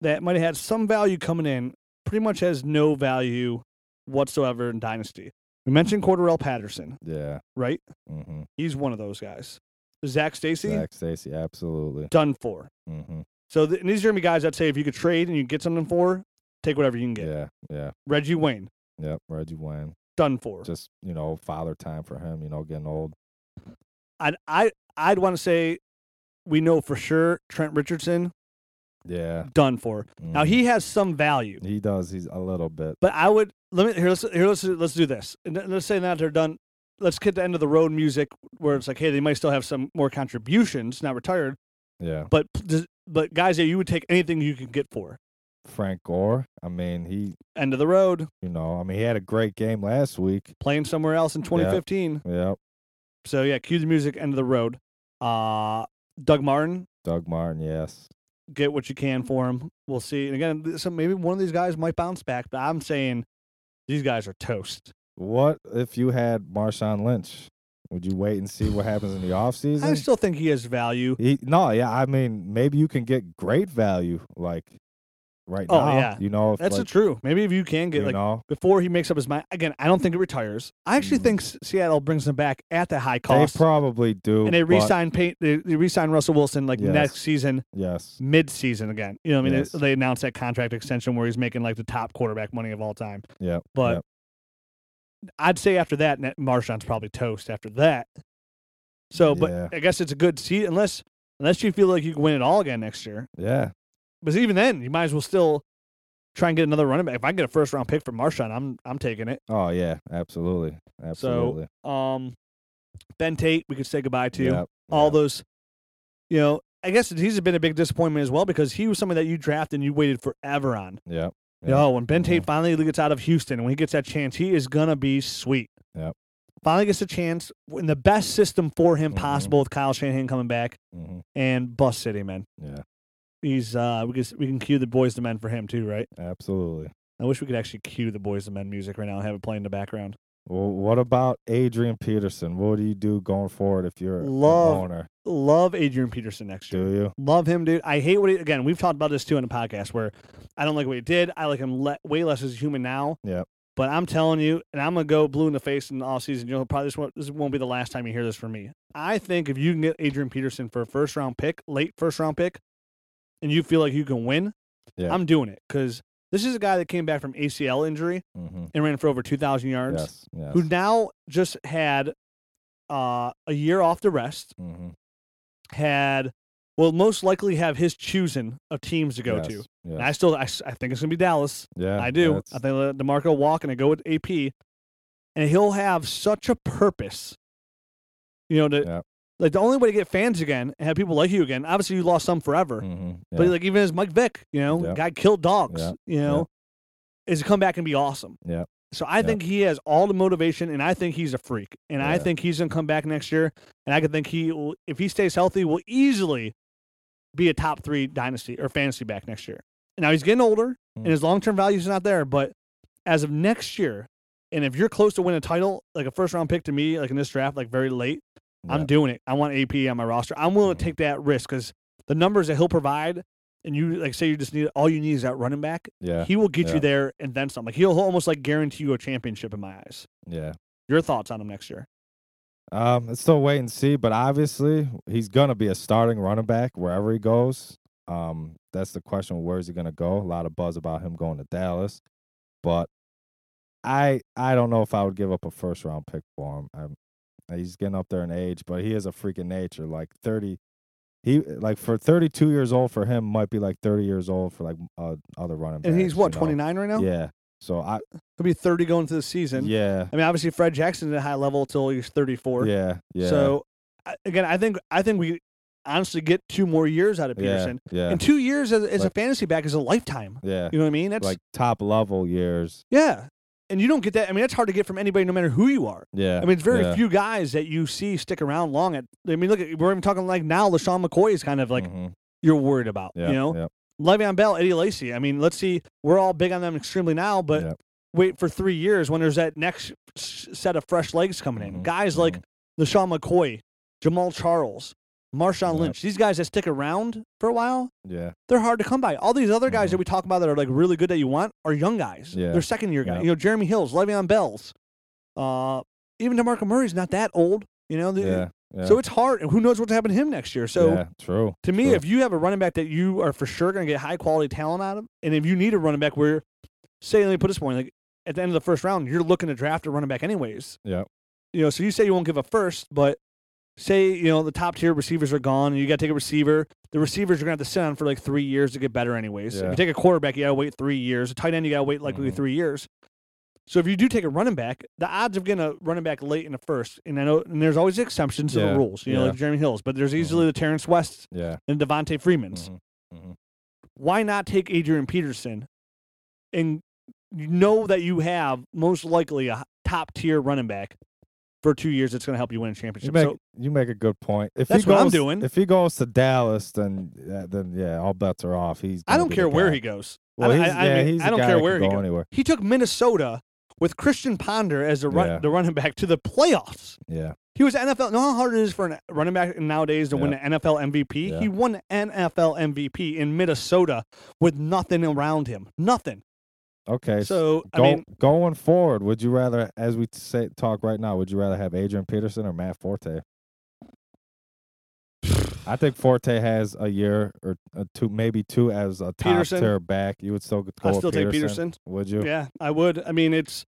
that might have had some value coming in, pretty much has no value whatsoever in Dynasty? We mentioned Cordarrelle Patterson, yeah. right? Mm-hmm. He's one of those guys. Zac Stacy, Zac Stacy, absolutely. done for. Mm-hmm. So th- and these are gonna be guys I'd say if you could trade and you get something for, take whatever you can get. Yeah, yeah, Reggie Wayne, yep. Reggie Wayne, done for. just you know, father time for him. You know, getting old. I'd I I'd want to say we know for sure Trent Richardson Yeah. done for. Now mhm. he has some value, he does. He's a little bit. but I would let me here. Let's here. Let's let's do this. And let's say that they're done. Let's get to the end of the road music where it's like, hey, they might still have some more contributions, not retired, Yeah. but but guys that you would take anything you can get for. Frank Gore. I mean, he. End of the road, You know, I mean, he had a great game last week. playing somewhere else in 2015. Yep. So yeah, cue the music. End of the road. Uh, Doug Martin, Doug Martin. Yes. Get what you can mm-hmm. for him. We'll see. And again, so maybe one of these guys might bounce back, but I'm saying these guys are toast. What if you had Marshawn Lynch? Would you wait and see what happens in the offseason? I still think he has value. He no, yeah. I mean, maybe you can get great value like right Oh, now. yeah. You know, if, That's like, true. Maybe if you can get you like know, before he makes up his mind. Again, I don't think it retires. I actually Mhm. think Seattle brings him back at the high cost. they probably do. and they but- re-sign Pay- they, they re-sign Russell Wilson like Yes. next season, Yes. mid-season again. You know, I mean, Yes. they, they announced that contract extension where he's making like the top quarterback money of all time. Yeah. But yep. I'd say after that, Marshawn's probably toast after that. So, but Yeah. I guess it's a good seat unless unless you feel like you can win it all again next year. yeah. But even then, you might as well still try and get another running back. If I get a first round pick for Marshawn, I'm I'm taking it. Oh yeah. Absolutely. Absolutely. Um, Ben Tate, we could say goodbye to Yep, all yep. those. You know, I guess he's been a big disappointment as well because he was somebody that you drafted and you waited forever on. Yep. You know, when Ben Tate Mhm. finally gets out of Houston, and when he gets that chance, he is gonna be sweet. Yep. Finally gets a chance in the best system for him Mhm. possible with Kyle Shanahan coming back hmm and Bus City, man. Yeah. He's uh, we can we can cue the Boyz II Men for him too, right? Absolutely. I wish we could actually cue the Boyz II Men music right now and have it play in the background. Well, what about Adrian Peterson? What do you do going forward if you're Love- an owner? Love Adrian Peterson next year. Do you? Love him, dude. I hate what he again. We've talked about this too in the podcast where I don't like what he did. I like him le- way less as a human now. Yep. But I'm telling you, and I'm gonna go blue in the face in the off season. You'll probably this won't, this won't be the last time you hear this from me. I think if you can get Adrian Peterson for a first round pick, late first round pick, and you feel like you can win, Yeah. I'm doing it because this is a guy that came back from ACL injury Mm-hmm. and ran for over 2,000 yards, Yes. Yes. who now just had uh, a year off the rest, mm-hmm. had will most likely have his choosing of teams to go yes. to. Yes. And I still, I, I think it's gonna be Dallas. yeah. I do. that's- I think Demarco walk and I go with AP, and he'll have such a purpose. You know, to, Yeah. Like the only way to get fans again and have people like you again. Obviously, you lost some forever, Mhm, but like even as Mike Vick, you know, Yeah. guy killed dogs. Yeah. You know, is to come back and be awesome. Yeah. So I Yeah. think he has all the motivation, and I think he's a freak, and I think he's gonna come back next year, and I can think he, will, if he stays healthy, will easily be a top three dynasty or fantasy back next year. Now he's getting older, and Mm. his long term value is not there, but as of next year, and if you're close to win a title, like a first round pick to me, like in this draft, like very late, I'm doing it. I want AP on my roster. I'm willing to Mhm. take that risk because the numbers that he'll provide, and you like say you just need all you need is that running back. Yeah. He will get yeah. you there and then some. Like he'll almost like guarantee you a championship in my eyes. Yeah. Your thoughts on him next year? Um, it's still wait and see, but obviously he's gonna be a starting running back wherever he goes. Um, that's the question: where is he gonna go? A lot of buzz about him going to Dallas, but I I don't know if I would give up a first round pick for him. I'm, he's getting up there in age, but he has a freaking nature. Like thirty, he like for thirty two years old for him might be like thirty years old for like uh, other running backs. And he's what you know? 29 right now. Yeah. So I he'll be 30 going to the season. yeah I mean, obviously Fred Jackson's at a high level until he's 34. yeah yeah So again, I think I think we honestly get two more years out of yeah Peterson. yeah And two years as, as a fantasy back is a lifetime. yeah You know what I mean? That's like top level years. yeah. And you don't get that. I mean, that's hard to get from anybody, no matter who you are. Yeah. I mean, it's very yeah. few guys that you see stick around long. At I mean, look, at, we're even talking like now. LeSean McCoy is kind of like Mhm. you're worried about. yeah, you know, yeah, Le'Veon Bell, Eddie Lacy. I mean, let's see. We're all big on them extremely now, but yeah. wait for three years when there's that next set of fresh legs coming in. Mhm, Guys like LeSean McCoy, Jamaal Charles, Marshawn Yep. Lynch. These guys that stick around for a while, yeah, they're hard to come by. All these other guys Mhm. that we talk about that are like really good that you want are young guys. Yeah. They're second year guys. Yep. You know, Jeremy Hills, Le'Veon Bells, uh, even DeMarco Murray's not that old. You know, yeah, yeah. so it's hard. And who knows what's happened to him next year? So yeah, true. to me, true. if you have a running back that you are for sure going to get high quality talent out of, and if you need a running back where say let me put this point like at the end of the first round, you're looking to draft a running back anyways. Yep. You know, so you say you won't give a first, but say you know the top tier receivers are gone, and you got to take a receiver. The receivers are gonna have to sit on for like three years to get better anyways. If you take a quarterback, you gotta wait three years. A tight end, you gotta wait likely Mhm. three years. So if you do take a running back, the odds of getting a running back late in the first, and I know, and there's always exceptions to the rules, you know, like Jeremy Hills, but there's easily the Terrance West Yeah. and Devonta Freemans. mhm, mhm. Why not take Adrian Peterson and you know that you have most likely a top tier running back for two years it's going to help you win a You championship. make so you make a good point. If That's he what goes, I'm doing. If he goes to Dallas, then uh, then yeah, all bets are off. He's. I don't care where he goes. Well, I, I, I yeah, mean, he's I don't care where he go goes. anywhere. He took Minnesota with Christian Ponder as the run, Yeah. the running back to the playoffs. Yeah. He was NFL. Know how hard it is for a running back nowadays to win Yeah. an NFL MVP? He won NFL MVP in Minnesota with nothing around him. Nothing. Okay. So, I mean, going forward, would you rather, as we say talk right now, would you rather have Adrian Peterson or Matt Forte? I think Forte has a year or uh, two, maybe two as a top Peterson? tier back. You would still go with still take Peterson, Peterson. Would you? Yeah, I would. I mean, it's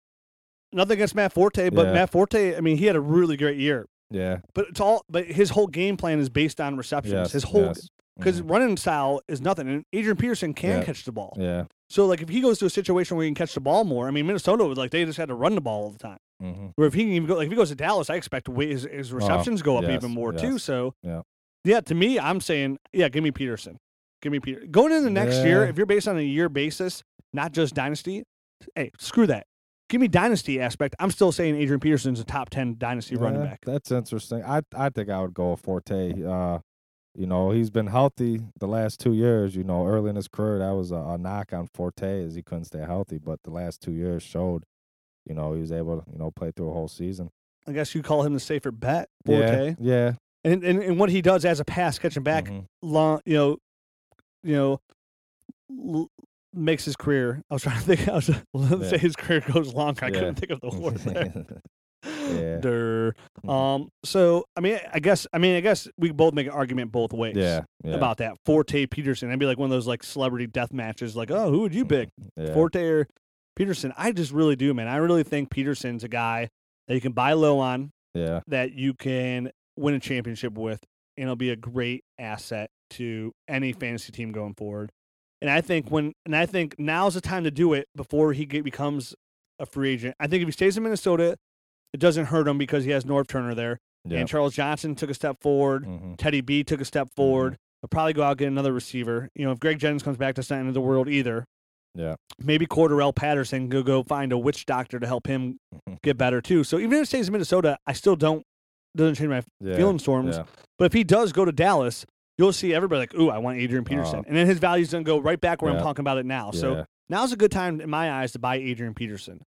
nothing against Matt Forte, but Yeah. Matt Forte, I mean, he had a really great year. Yeah. But it's all, but his whole game plan is based on receptions. Yes. his whole, yes. because Mhm. running style is nothing. And Adrian Peterson can Yeah. catch the ball. Yeah. So, like, if he goes to a situation where he can catch the ball more, I mean, Minnesota was like, they just had to run the ball all the time. hmm Where if he can even go, like, if he goes to Dallas, I expect his, his receptions go up Oh, yes, even more too. So, Yeah. yeah, to me, I'm saying, yeah, give me Peterson. Give me Peter. Going into the next year, if you're based on a year basis, not just dynasty, hey, screw that. Give me dynasty aspect. I'm still saying Adrian Peterson's a top 10 dynasty running back. That's interesting. I I think I would go Forte. Uh, you know, he's been healthy the last two years. You know, early in his career, that was a, a knock on Forte as he couldn't stay healthy. But the last two years showed, you know, he was able to you know play through a whole season. I guess you call him the safer bet, Forte. Yeah, yeah. And, and and what he does as a pass catching back, mhm. long, you know, you know, l- makes his career. I was trying to think. I was let's Yeah. say his career goes longer. I Yeah. couldn't think of the word. Yeah. Durr. Mhm. Um. So I mean, I guess I mean I guess we both make an argument both ways. yeah, yeah. About that Forte Peterson, that'd be like one of those like celebrity death matches. Like, oh, who would you pick, yeah. Forte or Peterson? I just really do, man. I really think Peterson's a guy that you can buy low on, yeah, that you can win a championship with, and it'll be a great asset to any fantasy team going forward. And I think when, and I think now's the time to do it before he get, becomes a free agent. I think if he stays in Minnesota, it doesn't hurt him because he has Norv Turner there, yeah. and Charles Johnson took a step forward. Mhm. Teddy B took a step forward. They'll probably go out and get another receiver. You know, if Greg Jennings comes back, that's not the end of the world either. Yeah. Maybe Cordarrelle Patterson go go find a witch doctor to help him get better too. So even if it stays in Minnesota, I still don't doesn't change my Yeah, feeling storms. yeah. But if he does go to Dallas, you'll see everybody like, ooh, I want Adrian Peterson. Uh, and then his value's gonna go right back where I'm talking about it now. So yeah, now's a good time in my eyes to buy Adrian Peterson.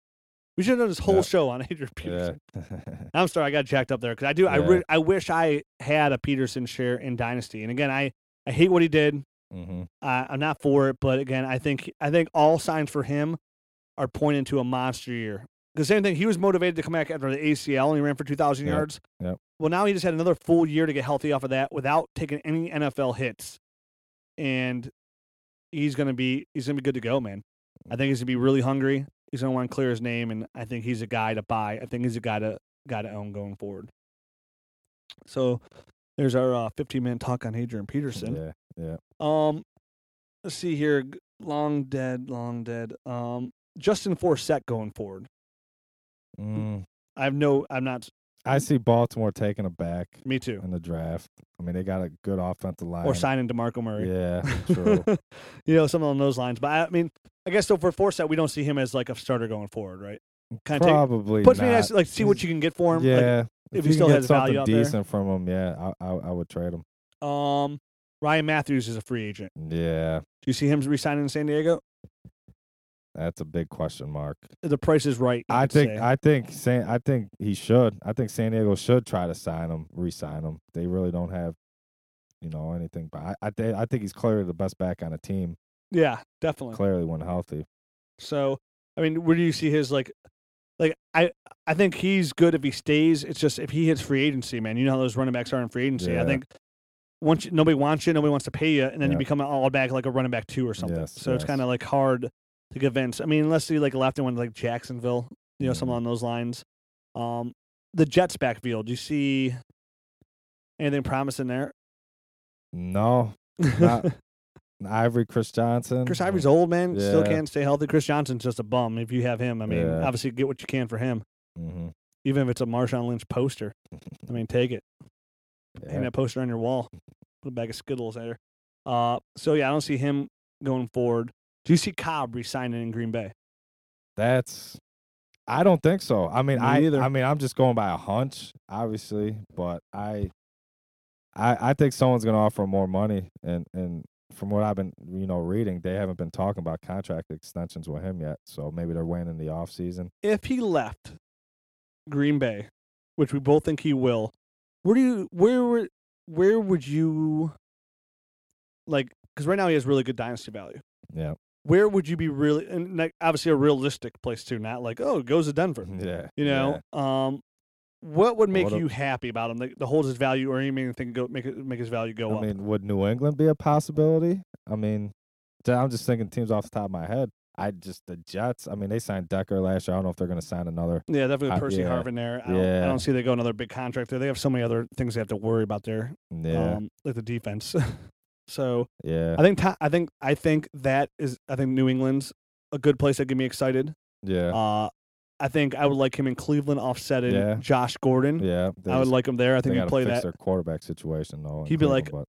We should have done this whole Yeah. show on Adrian Peterson. yeah. I'm sorry, I got jacked up there because I do. I re- I wish I had a Peterson share in Dynasty. And again, I I hate what he did. hmm Uh, I'm not for it, but again, I think I think all signs for him are pointing to a monster year. The same thing, he was motivated to come back after the ACL and he ran for 2,000 Yep, yards. yep. Well, now he just had another full year to get healthy off of that without taking any NFL hits, and he's gonna be he's gonna be good to go, man. I think he's gonna be really hungry. He's gonna want to clear his name, and I think he's a guy to buy. I think he's a guy to guy to own going forward. So, there's our uh, 15 minute talk on Adrian Peterson. Yeah, yeah. Um, let's see here. Long dead, long dead. Um, Justin Forsett going forward. Mm, I have no. I'm not. I see Baltimore taking a back Me too. in the draft. I mean, they got a good offensive line. Or signing Demarco Murray. Yeah, true. you know, something along those lines. But I, I mean, I guess so for Forsett, we don't see him as like a starter going forward, right? Kind of Probably puts me as like see what you can get for him. Like, Yeah, if if, he you still has something value out there. decent from him, yeah, I, I I would trade him. um, Ryan Mathews is a free agent. Yeah, Do you see him resigning in San Diego? that's a big question mark. The price is right. I think say. I think San I think he should. I think San Diego should try to sign him, re-sign him. They really don't have, you know, anything. But I I, think I think he's clearly the best back on the team. Yeah, definitely. Clearly, when healthy. So, I mean, where do you see his like, like I I think he's good if he stays. It's just if he hits free agency, man. You know how those running backs are in free agency. I think once you, nobody wants you, nobody wants to pay you, and then you become an all back like a running back two or something. Yes, so it's kind of like hard. to convince. I mean, unless you like left and went to, like Jacksonville, you know, something Mhm. along those lines. Um, the Jets backfield. Do you see anything promising there? No, Not- Ivory, Chris Johnson. Chris Ivory's old man, still can't stay healthy. Chris Johnson's just a bum. If you have him, I mean, Yeah. obviously get what you can for him, hmm even if it's a Marshawn Lynch poster. I mean, take it. Hang that poster on your wall. Put a bag of Skittles there. Uh, so yeah, I don't see him going forward. Do you see Cobb resigning in Green Bay? That's. I don't think so. I mean, Me I. either. I mean, I'm just going by a hunch, obviously, but I. I, I think someone's going to offer more money, and and from what I've been, you know, reading, they haven't been talking about contract extensions with him yet. So maybe they're waiting in the off season. If he left Green Bay, which we both think he will, where do you where would where would you like? Because right now he has really good dynasty value. Yeah, Where would you be really and like obviously a realistic place to not like oh it goes to Denver. yeah. You know, um, what would make What a- you happy about him? Like, to hold his value, or anything go make it make his value go I up? mean, would New England be a possibility? I mean, I'm just thinking teams off the top of my head. I just the Jets. I mean, they signed Decker last year. I don't know if they're going to sign another. yeah, definitely Percy yeah, Harvin there. I don't, I don't see they go another big contract there. They have so many other things they have to worry about there, Yeah, um, like the defense. so yeah, I think I think I think that is I think New England's a good place that get me excited. yeah, Uh, I think I would like him in Cleveland, offsetting Yeah. Josh Gordon. yeah. I would like him there. I think he'd play that. their quarterback situation though. He'd be like- Cleveland,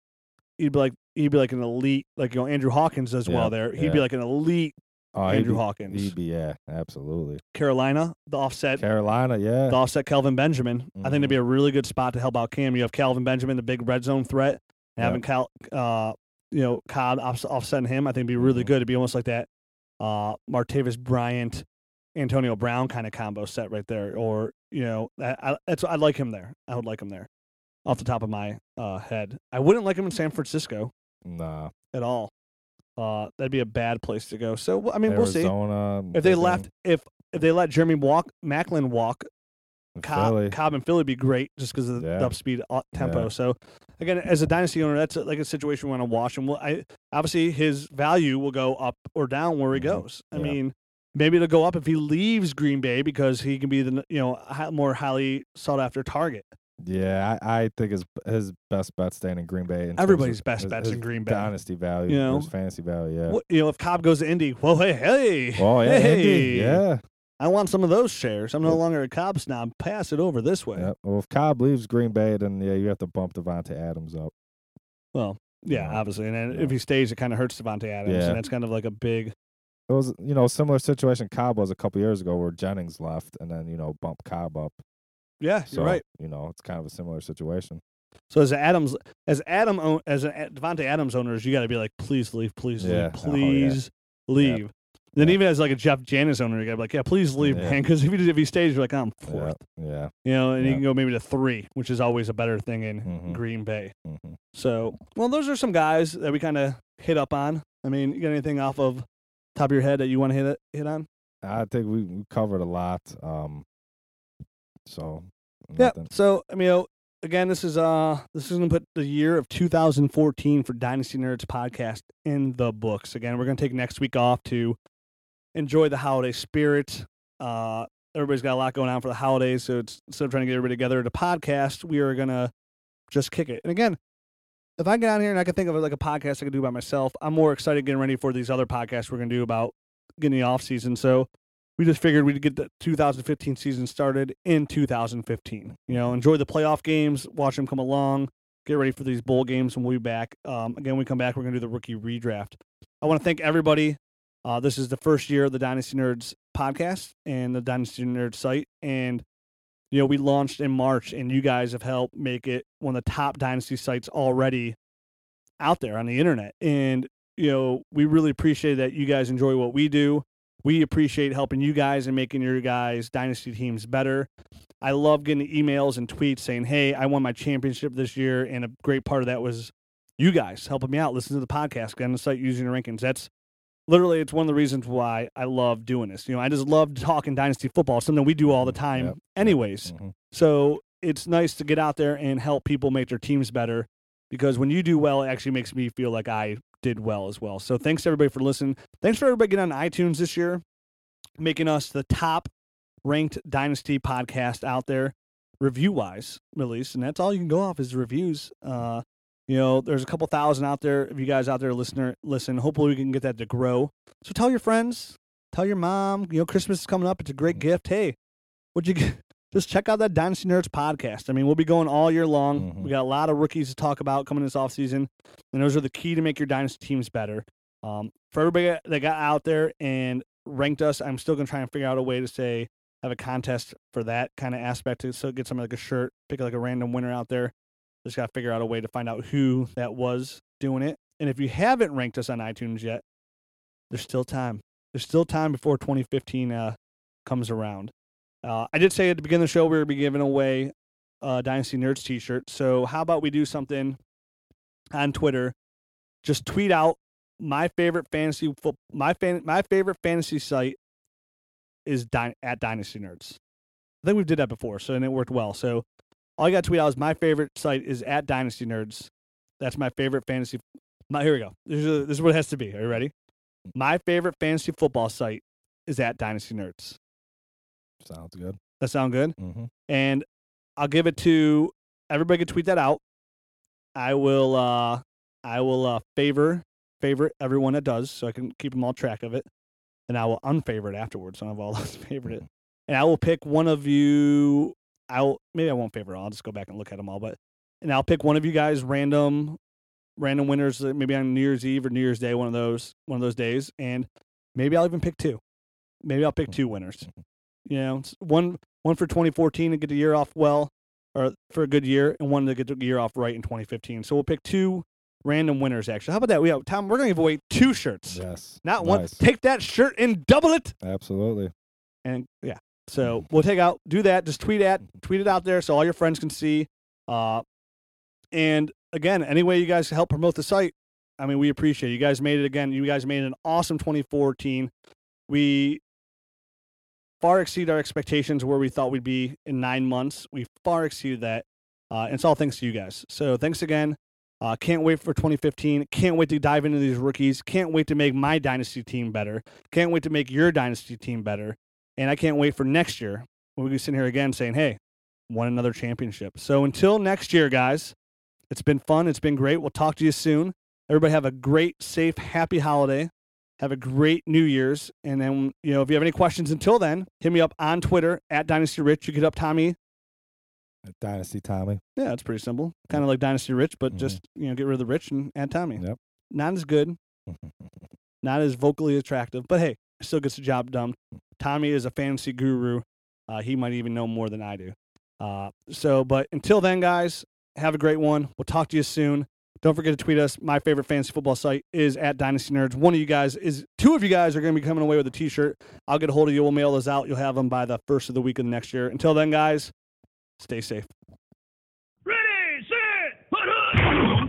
He'd be like he'd be like an elite, like you know Andrew Hawkins does well there. He'd be like an elite but, oh, Andrew be- Hawkins. He'd be yeah, absolutely. Carolina, the offset, Carolina, yeah, the offset Kelvin Benjamin. I think it'd be a really good spot to help out Cam. You have Kelvin Benjamin, the big red zone threat, and Yeah. having Cal, uh, you know, Cobb offsetting him. I think it'd be really Mhm. good. It'd be almost like that, uh, Martavis Bryant, Antonio Brown kind of combo set right there. Or you know, I, that's I'd like him there. I would like him there, off the top of my uh, head. I wouldn't like him in San Francisco nah. at all. Uh, that'd be a bad place to go. So I mean, we'll see if they left. If if they let Jeremy walk, Maclin walk, Cobb. Cobb and Philly be great just because of the Yeah. up speed uh, tempo. Yeah. So again, as a dynasty owner, that's a, like a situation we want to watch. And we'll, I obviously his value will go up or down where he Mhm. goes. I Yeah. mean, maybe it'll go up if he leaves Green Bay because he can be the you know more highly sought after target. Yeah, I, I think his his best bet staying in Green Bay. in Everybody's best his- bet's in Green Bay. Dynasty value, You know? his fantasy value. Yeah. What, you know, if Cobb goes to Indy, whoa, hey, hey, Oh yeah, hey, Indy, yeah. I want some of those shares. I'm no longer a Cobb snob. Pass it over this way. Yep. Well, if Cobb leaves Green Bay, then yeah, you have to bump Davante Adams up. Well, yeah, obviously, and then Yeah. if he stays, it kind of hurts Davante Adams, Yeah. and that's kind of like a big. It was you know similar situation Cobb was a couple years ago where Jennings left and then you know bump Cobb up. Yeah, So you're right. you know it's kind of a similar situation. So as Adams, as Adam, as a Davante Adams owners, you got to be like, please leave, please leave, Yeah. Oh, yeah. please leave. Then Yeah. even as like a Jeff Janis owner, you got to be like, yeah, please leave, man, because if he if he stays, you're like, I'm fourth, yeah. you know, and you can go maybe to three, which is always a better thing in Mhm. Green Bay. hmm So, well, those are some guys that we kind of hit up on. I mean, you got anything off of top of your head that you want to hit it, hit on? I think we, we covered a lot. Um, so Yeah. So I mean, again, this is uh this is gonna put the year of 2014 for Dynasty Nerds podcast in the books. Again, we're gonna take next week off to enjoy the holiday spirit. Uh, everybody's got a lot going on for the holidays, so it's instead of trying to get everybody together to podcast, we are gonna just kick it. And again. If I get out here and I can think of like a podcast I could do by myself, I'm more excited getting ready for these other podcasts we're gonna do about getting the off season. So we just figured we'd get the 2015 season started in 2015. You know, enjoy the playoff games, watch them come along, get ready for these bowl games, and we'll be back. Um, again, we come back, we're to do the rookie redraft. I want to thank everybody. Uh, this is the first year of the Dynasty Nerds podcast and the Dynasty Nerds site. And, you know, we launched in March, and you guys have helped make it one of the top Dynasty sites already out there on the internet. And, you know, we really appreciate that you guys enjoy what we do we appreciate helping you guys and making your guys dynasty teams better. I love getting emails and tweets saying, "Hey, I won my championship this year," and a great part of that was you guys helping me out, listening to the podcast, get on the site using the rankings. That's literally it's one of the reasons why I love doing this. You know, I just love talking dynasty football, something we do all the time, Yep. anyways. Mhm. So it's nice to get out there and help people make their teams better because when you do well, it actually makes me feel like I did well as well. So thanks everybody for listening. Thanks for everybody getting on iTunes this year, making us the top ranked Dynasty podcast out there, review wise, at least. And that's all you can go off is reviews. Uh, you know, there's a couple thousand out there. If you guys out there listener listen, hopefully we can get that to grow. So tell your friends, tell your mom. You know, Christmas is coming up. It's a great gift. Hey, would you get? Just check out that Dynasty Nerds podcast. I mean, we'll be going all year long. Mhm. We got a lot of rookies to talk about coming this offseason, and those are the key to make your Dynasty teams better. Um, for everybody that got out there and ranked us, I'm still going to try and figure out a way to say, have a contest for that kind of aspect to so get something like a shirt, pick like a random winner out there. Just got to figure out a way to find out who that was doing it. And if you haven't ranked us on iTunes yet, there's still time. There's still time before 2015 uh, comes around. Uh, I did say at the beginning of the show we were be giving away a Dynasty Nerds T-shirt. So how about we do something on Twitter? Just tweet out my favorite fantasy foot, my fan, my favorite fantasy site is dy- at Dynasty Nerds. I think we did that before, so and it worked well. So all you got to tweet out is my favorite site is at Dynasty Nerds. That's my favorite fantasy. My, here we go. This is, this is what it has to be. Are you ready? My favorite fantasy football site is at Dynasty Nerds. Sounds good. That sound good? Mm-hmm. and I'll give it to everybody. Can tweet that out. I will. uh I will uh favor favorite everyone that does, so I can keep them all track of it, and I will unfavorite afterwards. So I've all those favored it, and I will pick one of you. I'll maybe I won't favor. all. I'll just go back and look at them all, but and I'll pick one of you guys random, random winners. uh, Maybe on New Year's Eve or New Year's Day, one of those one of those days, and maybe I'll even pick two. Maybe I'll pick two winners. You know, one one for 2014 to get the year off well, or for a good year, and one to get the year off right in 2015. So we'll pick two random winners. Actually, how about that? We have Tom. We're gonna give away two shirts, Yes. not one. Take that shirt and double it. Absolutely. And yeah, so we'll take out do that. Just tweet at tweet it out there so all your friends can see. Uh, and again, any way you guys help promote the site, I mean, we appreciate it. you guys made it again. You guys made an awesome 2014. We far exceed our expectations where we thought we'd be in nine months. We far exceeded that. Uh, and it's all thanks to you guys. So thanks again. Uh, can't wait for 2015. Can't wait to dive into these rookies. Can't wait to make my dynasty team better. Can't wait to make your dynasty team better. And I can't wait for next year when we can sit here again saying, hey, won another championship. So until next year, guys, it's been fun. It's been great. We'll talk to you soon. Everybody have a great, safe, happy holiday. Have a great New Year's. And then, you know, if you have any questions until then, hit me up on Twitter at Dynasty Rich. You get up Tommy. Dynasty Tommy. Yeah, it's pretty simple. Kind of like Dynasty Rich, but Mhm. just, you know, get rid of the rich and add Tommy. Yep. Not as good, not as vocally attractive, but hey, still gets the job done. Tommy is a fantasy guru. Uh, he might even know more than I do. Uh, so, but until then, guys, have a great one. We'll talk to you soon. Don't forget to tweet us. My favorite fantasy football site is at Dynasty Nerds. One of you guys is two of you guys are going to be coming away with a T-shirt. I'll get a hold of you. We'll mail those out. You'll have them by the first of the week of the next year. Until then, guys, stay safe. Ready, set, put up.